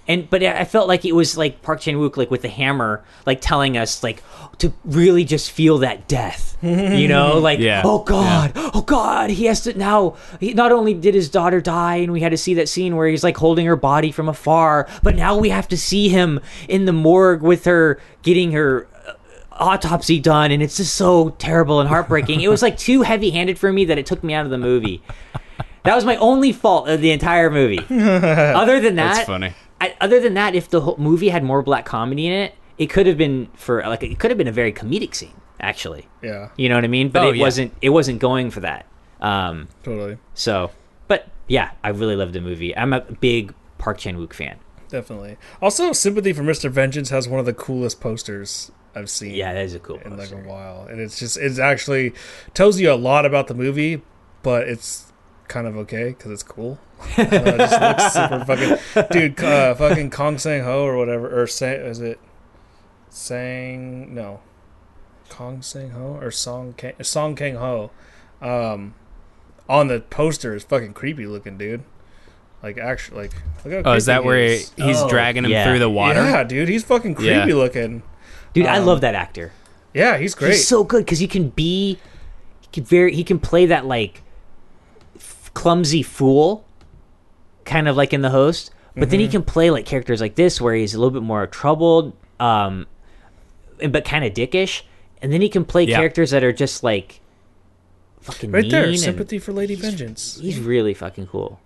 And but I felt like it was like Park Chan Wook like with the hammer, like telling us like to really just feel that death, you know, like Yeah. oh god, oh god, he has to now. He, not only did his daughter die, and we had to see that scene where he's like holding her body from afar, but now we have to see him in the morgue with her getting her uh, autopsy done, and it's just so terrible and heartbreaking. it was like too heavy-handed for me that it took me out of the movie. That was my only fault of the entire movie. Other than that, That's funny. I, other than that, if the whole movie had more black comedy in it, it could have been for like it could have been a very comedic scene. Actually, Yeah, you know what I mean? But Oh, it yeah. wasn't. It wasn't going for that. Um, totally, so, but yeah, I really loved the movie. I'm a big Park Chan Wook fan. definitely. Also, Sympathy for Mr. Vengeance has one of the coolest posters I've seen. Yeah, that is a cool in like a while, and it's just it's actually tells you a lot about the movie, but it's kind of okay because it's cool. Uh, it just looks super fucking dude. Uh, fucking Kong Sang Ho or whatever, or Sang is it Sang no Kong Sang Ho or Song Kang, Song Kang Ho, um, on the poster is fucking creepy looking, dude. Like actually, like look how oh, is that where he he- is. he's Oh, dragging him yeah. through the water? Yeah, dude, he's fucking creepy Yeah. looking. Dude, I Um, love that actor. Yeah, he's great. He's so good because he can be, he can very, he can play that like f- clumsy fool, kind of like in the host. But then he can play like characters like this, where he's a little bit more troubled, um, and- but kind of dickish. And then he can play Yeah. characters that are just like fucking right there, sympathy for Lady Vengeance. He's really fucking cool.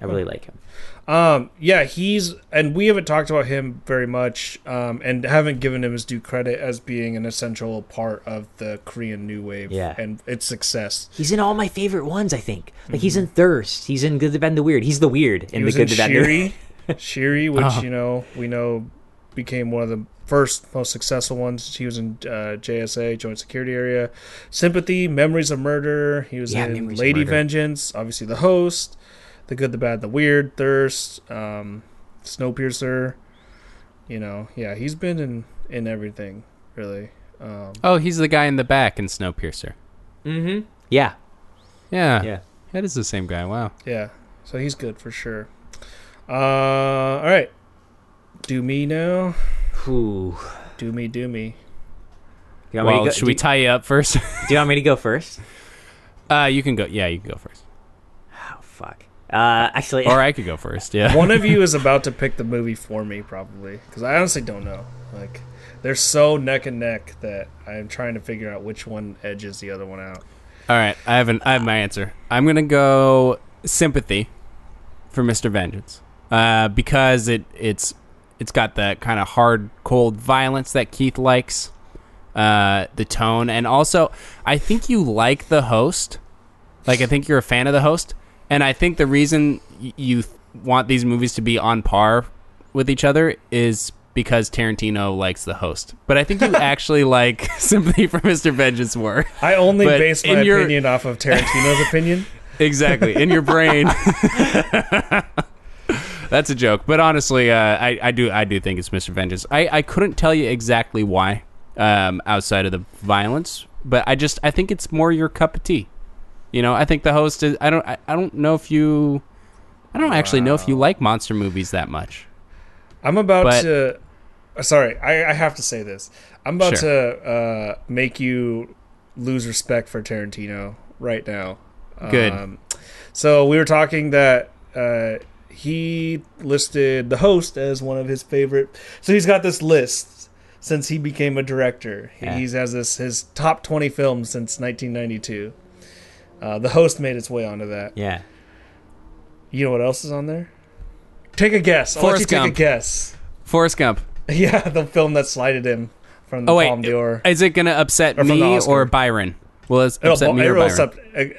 I really like him. Um, yeah, he's and we haven't talked about him very much, um, and haven't given him his due credit as being an essential part of the Korean New Wave Yeah. and its success. He's in all my favorite ones. I think. Like he's in Thirst. He's in Good, the Bad, the Weird. He's the weird in He the Good, in the Bad, and the Weird. Shiri, Shiri, which Oh. you know we know became one of the first most successful ones. He was in uh, JSA, Joint Security Area, Sympathy, Memories of Murder. He was Yeah, in Memories Lady Vengeance, obviously the host, the Good, the Bad, the Weird, Thirst, um, Snowpiercer. You know, yeah, he's been in in everything really. Um, Oh, he's the guy in the back in Snowpiercer. Mm-hmm. Yeah. Yeah, Yeah. that is the same guy. Wow. yeah, so he's good for sure. Uh, all right, do me now. Ooh. Do me, do me. You want me Well, go- should we do, tie you up first? do you want me to go first? uh, you can go. Yeah, you can go first, Oh fuck. Uh, actually, or I could go first. Yeah. One of you is about to pick the movie for me, probably, because I honestly don't know. Like, they're so neck and neck that I'm trying to figure out which one edges the other one out. All right, I have an I have my answer. I'm gonna go sympathy for Mr. Vengeance uh, because it it's it's got that kind of hard, cold violence that Keith likes, uh, the tone, and also I think you like the host. Like I think you're a fan of the host, and I think the reason you th- want these movies to be on par with each other is because Tarantino likes the host. But I think you actually like Sympathy for Mr. Vengeance more. I only But base my your- opinion off of Tarantino's opinion. Exactly. In your brain. That's a joke, but honestly, uh, I, I do I do think it's Mr. Vengeance. I, I couldn't tell you exactly why, um, outside of the violence, but I just I think it's more your cup of tea. You know, I think the host is. I don't I, I don't know if you. I don't actually know if you like monster movies that much. I'm about But- to. uh, Sorry, I, I have to say this. I'm about Sure. to uh, make you lose respect for Tarantino right now. Good. Um, so we were talking that uh, he listed the host as one of his favorite. So he's got this list since he became a director. Yeah. He has this his top 20 films since 1992. Uh, the host made its way onto that. yeah. You know what else is on there? Take a guess. I'll Forrest let you take Gump. a guess. Forrest Gump. Yeah, the film that slighted him from the Oh wait, Palme d'Or. is it gonna upset Or me or Byron? Will it It'll, upset me or it'll, Byron? upset,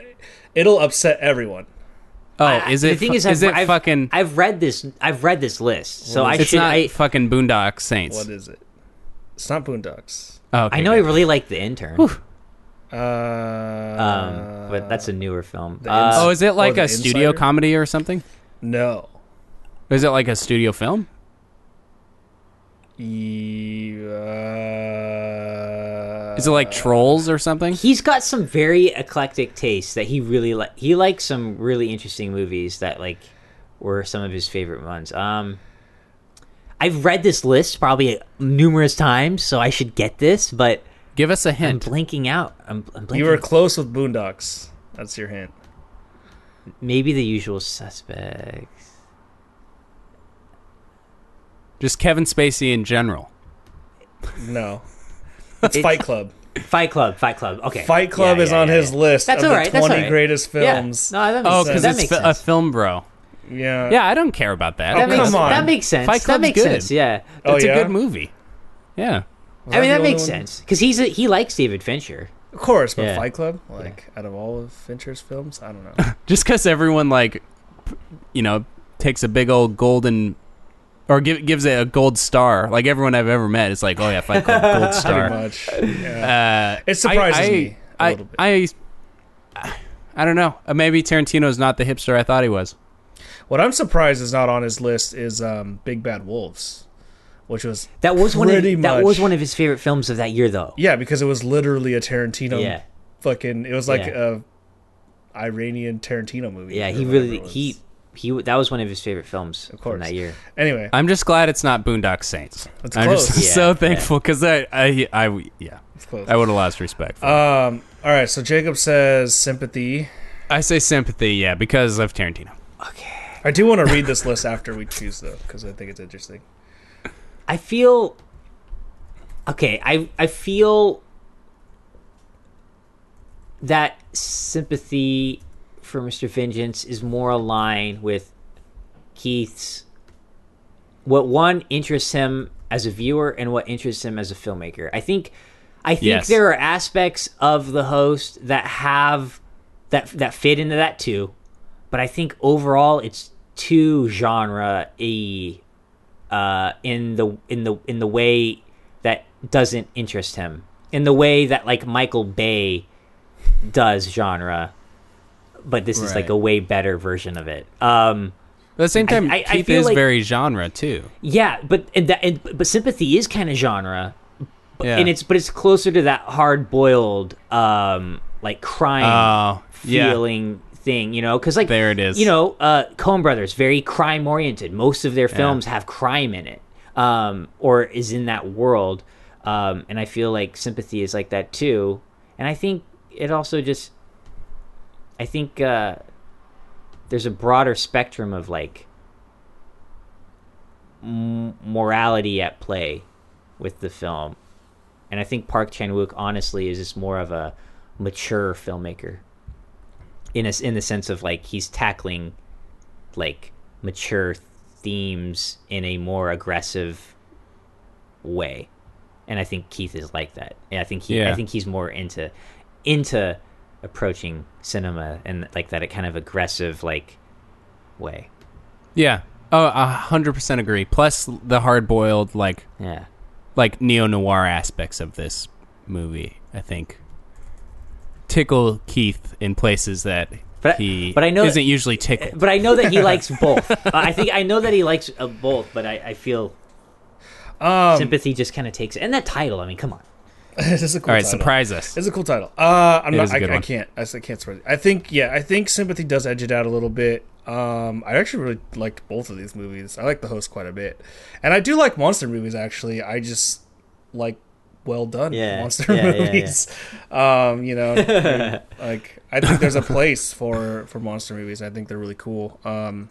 it'll upset everyone. oh, I- is the it? thing fu- is, is I've, it I've, fucking? I've read this. I've read this list, so I it's should. not I, fucking Boondock Saints. What is it? It's not Boondocks. Oh, okay, I know I really like the intern. Uh, Um, but that's a newer film. Uh, Oh, is it like the a studio Insider? comedy or something? no. Is it like a studio film? Yeah. Is it like Trolls or something? He's got some very eclectic tastes that he really like. He likes some really interesting movies that like were some of his favorite ones. Um, I've read this list probably numerous times, so I should get this, but Give us a I'm hint. blinking out. I'm, I'm blinking. You were close with Boondocks. That's your hint. Maybe the usual suspects. Just Kevin Spacey in general. No. It's It- Fight Club. Fight Club. Fight Club. Okay. Fight Club Yeah, is yeah, on yeah, his yeah. list That's of all the right, that's 20 all right. greatest Yeah. films. No, that makes Oh, because that it's makes fi- a film bro. Yeah. Yeah, I don't care about that. That Oh, makes, come on. that makes sense. Fight that makes good. sense. Yeah. Oh, It's yeah? a good movie. Yeah. Was I mean, the that makes sense because he's a, he likes David Fincher. Of course, but Yeah. Fight Club, like out of all of Fincher's films, I don't know. Just because everyone like, you know, takes a big old golden, or give, gives it a gold star. Like everyone I've ever met is like, oh yeah, Fight Club, gold Pretty star. much. Yeah. Uh, It surprises I, I, me a I, little bit. I, I don't know. Uh, Maybe Tarantino's not the hipster I thought he was. What I'm surprised is not on his list is um, Big Bad Wolves, which was That was one of Pretty that was one of his favorite films of that year, though. yeah, because it was literally a Tarantino Yeah. fucking. It was like Yeah. a Iranian Tarantino movie. Yeah, he really he he that was one of his favorite films Of from course. that year. Anyway, I'm just glad it's not Boondock Saints. It's I'm close. just Yeah, so thankful because I, I, I, yeah, it's close. I would have lost respect. For him. Um. All right. So Jacob says sympathy. I say sympathy, yeah, because of Tarantino. Okay. I do want to read this list after we choose though, because I think it's interesting. I feel okay. I I feel that sympathy for Mr. Vengeance is more aligned with Keith's what one interests him as a viewer and what interests him as a filmmaker. I think I think Yes. there are aspects of the host that have that that fit into that too. But I think overall it's too genre y uh, in the in the in the way that doesn't interest him. In the way that like Michael Bay does genre, but this is like a way better version of it. Um, But at the same time, I- I Keith feel is like- very genre too. yeah, but and that and, but sympathy is kind of genre, but, Yeah. and it's but it's closer to that hard boiled um like crime Oh, yeah. feeling thing, you know, because like There it is. You know, uh, Coen Brothers very crime oriented. Most of their films have crime in it, um, or is in that world, um, and I feel like sympathy is like that too. And I think it also just, I think uh, there's a broader spectrum of like m- morality at play with the film, and I think Park Chan Wook honestly is just more of a mature filmmaker in a, in the sense of like he's tackling like mature themes in a more aggressive way. And i think keith is like that. And i think he i think he's more into into approaching cinema and like that kind of aggressive like way. Yeah. Oh, a hundred percent agree. Plus the hard boiled, like yeah. like neo noir aspects of this movie, I think tickle Keith in places that But he but I know- isn't usually tickled. but i know that he likes both Uh, i think i know that he likes uh, both but i, I feel Um, sympathy just kind of takes it. and that title i mean come on this is a cool All right, title. surprise us. It's a cool title. Uh, I'm It not. is a I, good I one. can't. I, s- I can't swear. I think. Yeah. I think sympathy does edge it out a little bit. Um, I actually really liked both of these movies. I like the host quite a bit, and I do like monster movies. Actually, I just like well done Yeah, monster yeah, yeah, movies. Um, you know, and, like I think there's a place for for monster movies. I think they're really cool. Um,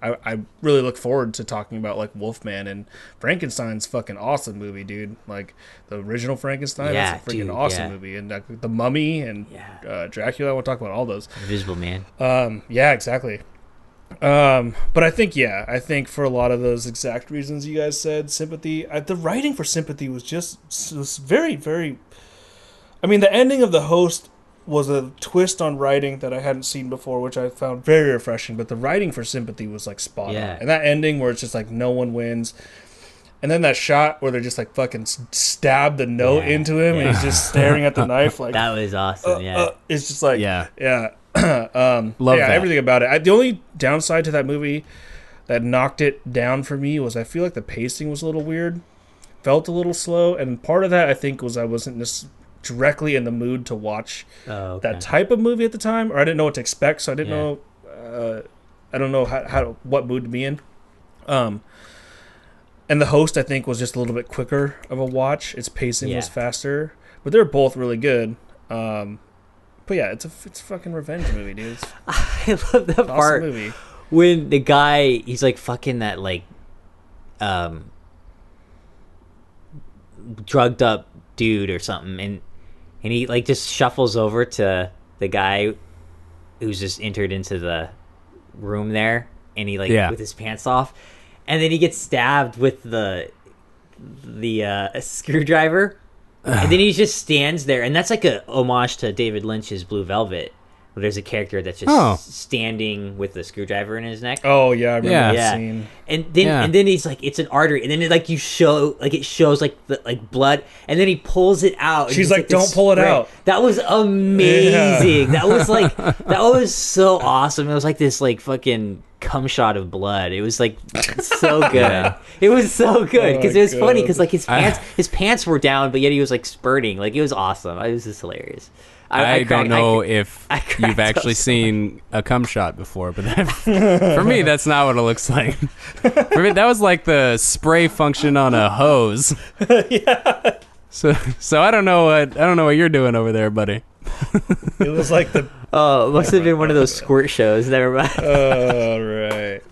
I, I really look forward to talking about like Wolfman and Frankenstein's fucking awesome movie, dude. Like the original Frankenstein, Yeah, that's a freaking dude, awesome yeah. movie, and uh, the Mummy and Yeah. uh, Dracula. I want to talk about all those. invisible man Um, yeah, exactly. Um, but I think yeah, I think for a lot of those exact reasons you guys said, sympathy. I, the writing for sympathy was just was very very. I mean, the ending of the host was a twist on writing that I hadn't seen before, which I found very refreshing. But the writing for sympathy was like spot Yeah. on, and that ending where it's just like no one wins. And then that shot where they're just like fucking stab the note Yeah, into him, and he's just staring at the knife like that was awesome yeah uh, it's just like Yeah. yeah um Love yeah that. everything about it I, the only downside to that movie that knocked it down for me was I feel like the pacing was a little weird, felt a little slow, and part of that I think was I wasn't just directly in the mood to watch Oh, okay. that type of movie at the time, or I didn't know what to expect, so I didn't Yeah. know. Uh, I don't know how, how what mood to be in. Um, and the host I think was just a little bit quicker of a watch. Its pacing was faster, but they're both really good. Um, but yeah, it's a it's a fucking revenge movie, dude. It's I love that an awesome part movie. when the guy he's like fucking that like um drugged up dude or something and and he like just shuffles over to the guy who's just entered into the room there and he like Yeah. with his pants off and then he gets stabbed with the the uh screwdriver and then he just stands there and that's like a homage to david lynch's blue velvet where there's a character that's just Oh. standing with the screwdriver in his neck Oh yeah, I remember Yeah. that yeah. scene. And then Yeah. and then he's like, it's an artery, and then it, like you show like it shows like the like blood, and then he pulls it out. She's it's, like, "Don't pull it out. That was amazing. That was like that was so awesome. It was like this like fucking cum shot of blood. It was like so good. Yeah. It was so good Oh because my it was funny because like his I- pants his pants were down, but yet he was like spurting. Like it was awesome. It was just hilarious. I, cracked- don't know I- if I you've actually seen a cum shot before, but that, for me, that's not what it looks like. for me, that was like the spray function on a hose. yeah. So, so I don't know what I don't know what you're doing over there, buddy. It was like the Oh, it must have been one of those squirt shows. Never mind. oh right.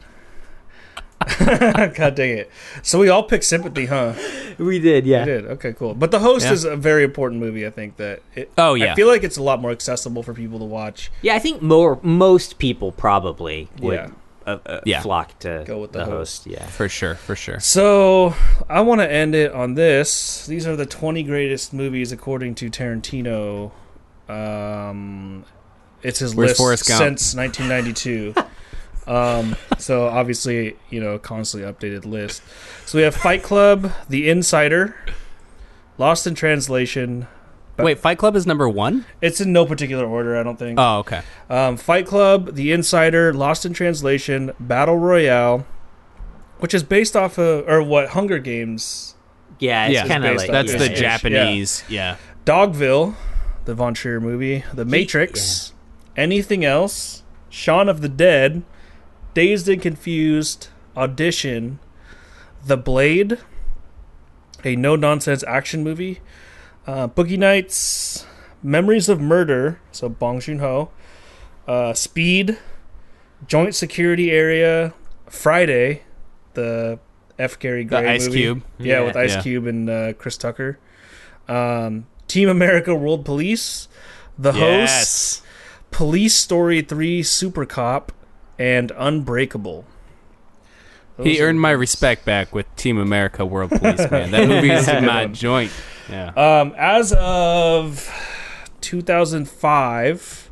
God dang it! So we all picked sympathy, huh? we did, yeah. We did. Okay, cool. But the host Yeah. is a very important movie. I think that. It, Oh, yeah. I feel like it's a lot more accessible for people to watch. Yeah, I think more most people probably would Yeah. uh, uh, Yeah. flock to Go with the host. Yeah. For sure, for sure. So I want to end it on this. These are the 20 greatest movies according to Tarantino. Um, it's his Where's list Forrest Gump? since 1992. um, so obviously, you know, constantly updated list. So we have Fight Club, The Insider, Lost in Translation. Wait, Fight Club is number one. It's in no particular order, I don't think. Oh, okay. Um, Fight Club, The Insider, Lost in Translation, Battle Royale, which is based off of or what Hunger Games, Yeah, it's Yeah. kind of like That's Yeah. the Yeah. Japanese. Yeah. Dogville, the Von Trier movie, The Matrix, Anything Else, Shaun of the Dead, Dazed and Confused, Audition, The Blade, a no nonsense action movie, uh, Boogie Nights, Memories of Murder, so Bong Joon Ho, uh, Speed, Joint Security Area, Friday, the F. Gary The Gray Ice movie. Cube. Yeah, Yeah. with Ice Yeah. Cube and uh, Chris Tucker. Um, Team America World Police, The Host, Police Story 3 Super Cop, and Unbreakable. Those He earned my respect back with Team America World Police, man. That movie is my joint. Yeah. Um, as of 2005,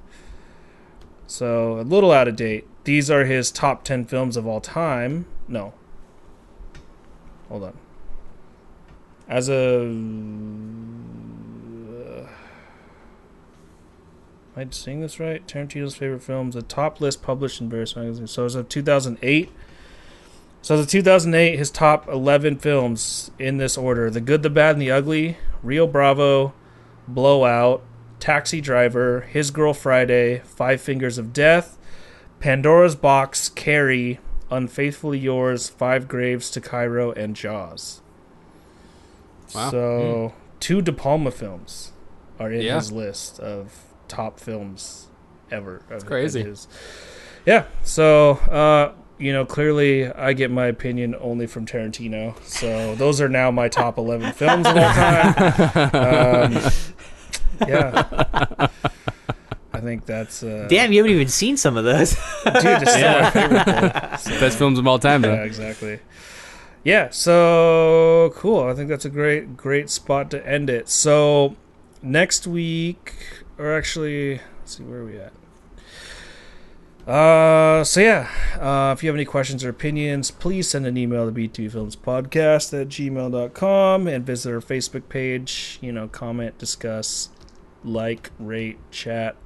so a little out of date. These are his top 10 films of all time. No. Hold on. As of. Am I saying this right? Tarantino's favorite films. The top list published in various magazines. So as of 2008. So as of 2008, his top 11 films in this order: The Good, the Bad, and the Ugly, Rio Bravo, Blowout, Taxi Driver, His Girl Friday, Five Fingers of Death, Pandora's Box, Carrie, Unfaithfully Yours, Five Graves to Cairo, and Jaws. Wow. So hmm. two De Palma films are in Yeah. his list of top films ever. That's crazy. Yeah. So uh, you know, clearly I get my opinion only from Tarantino. So those are now my top eleven films of all time. Um, yeah. I think that's uh, Damn, you haven't even seen some of those. dude. It's still my favorite. So- Best films of all time, yeah, though. exactly. Yeah, so cool. I think that's a great, great spot to end it. So next week, or actually, let's see where are we at. Uh, so yeah, uh, if you have any questions or opinions, please send an email to b2filmspodcast at gmail.com and visit our Facebook page. You know, comment, discuss, like, rate, chat,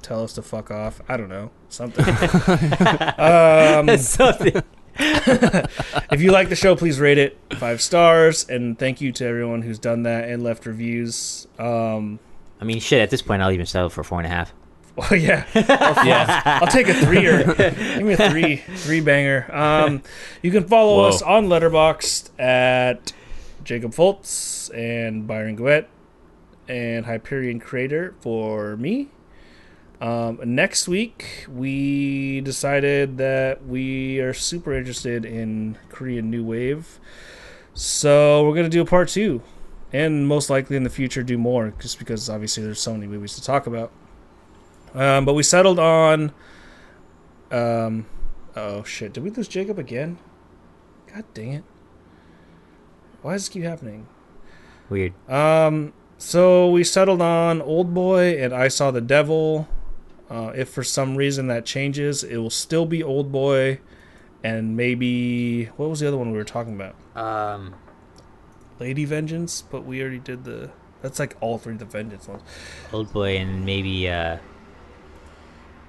tell us to fuck off. I don't know, something. um, Something. if you like the show, please rate it five stars, and thank you to everyone who's done that and left reviews. Um, I mean, shit. At this point, I'll even settle for four and a half. Oh yeah, yeah. I'll take a three or Give me a three, three banger. Um, you can follow Whoa. us on Letterboxd at Jacob Foltz and Byron Gouet and Hyperion Creator for me. Um, next week, we decided that we are super interested in Korean New Wave, so we're gonna do a part two, and most likely in the future do more, just because obviously there's so many movies to talk about. Um, but we settled on. Um, oh shit! Did we lose Jacob again? God dang it! Why does this keep happening? Weird. Um, so we settled on Old Boy and I Saw the Devil. Uh, if for some reason that changes, it will still be Old Boy, and maybe what was the other one we were talking about? Um, Lady Vengeance, but we already did the. That's like all three of the Vengeance ones. old boy, and maybe. uh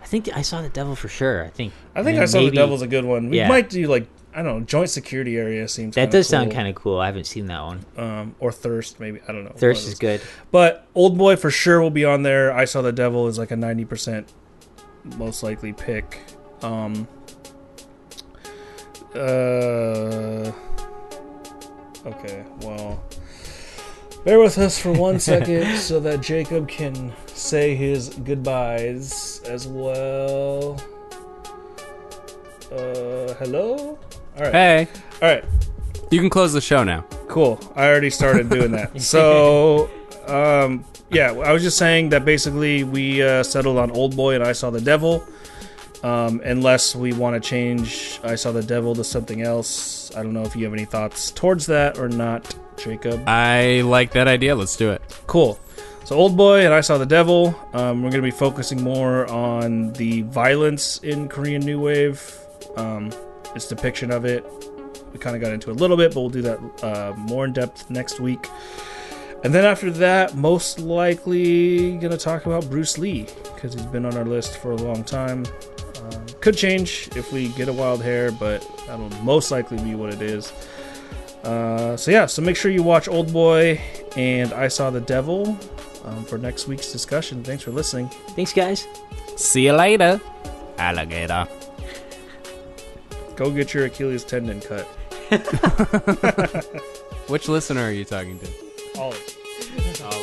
I think I saw the devil for sure. I think. I think I Saw maybe- the Devil's a good one. We yeah. might do like I don't know, joint security area seems That does sound kind of cool. I haven't seen that one. um or Thirst maybe I don't know. Thirst is good. But Old Boy for sure will be on there. I Saw the Devil is like a ninety percent most likely pick. Um. Uh. Okay. Well. Bear with us for one second so that Jacob can say his goodbyes as well. Uh, hello? Alright. Hey, Alright. you can close the show now. Cool. I already started doing that. So, um, yeah, I was just saying that basically we uh, settled on Old Boy and I Saw the Devil. Um, unless we want to change I Saw the Devil to something else. I don't know if you have any thoughts towards that or not, Jacob. I like that idea. Let's do it. Cool. So, Old Boy and I Saw the Devil. Um, we're going to be focusing more on the violence in Korean New Wave, um, its depiction of it. We kind of got into a little bit, but we'll do that uh, more in depth next week. And then after that, most likely going to talk about Bruce Lee because he's been on our list for a long time. Could change if we get a wild hair, but that'll most likely be what it is. Uh, so yeah, so make sure you watch Old Boy and I Saw the Devil um, for next week's discussion. Thanks for listening. Thanks, guys. See you later, alligator. Go get your Achilles tendon cut. Which listener are you talking to? All of it. All of them.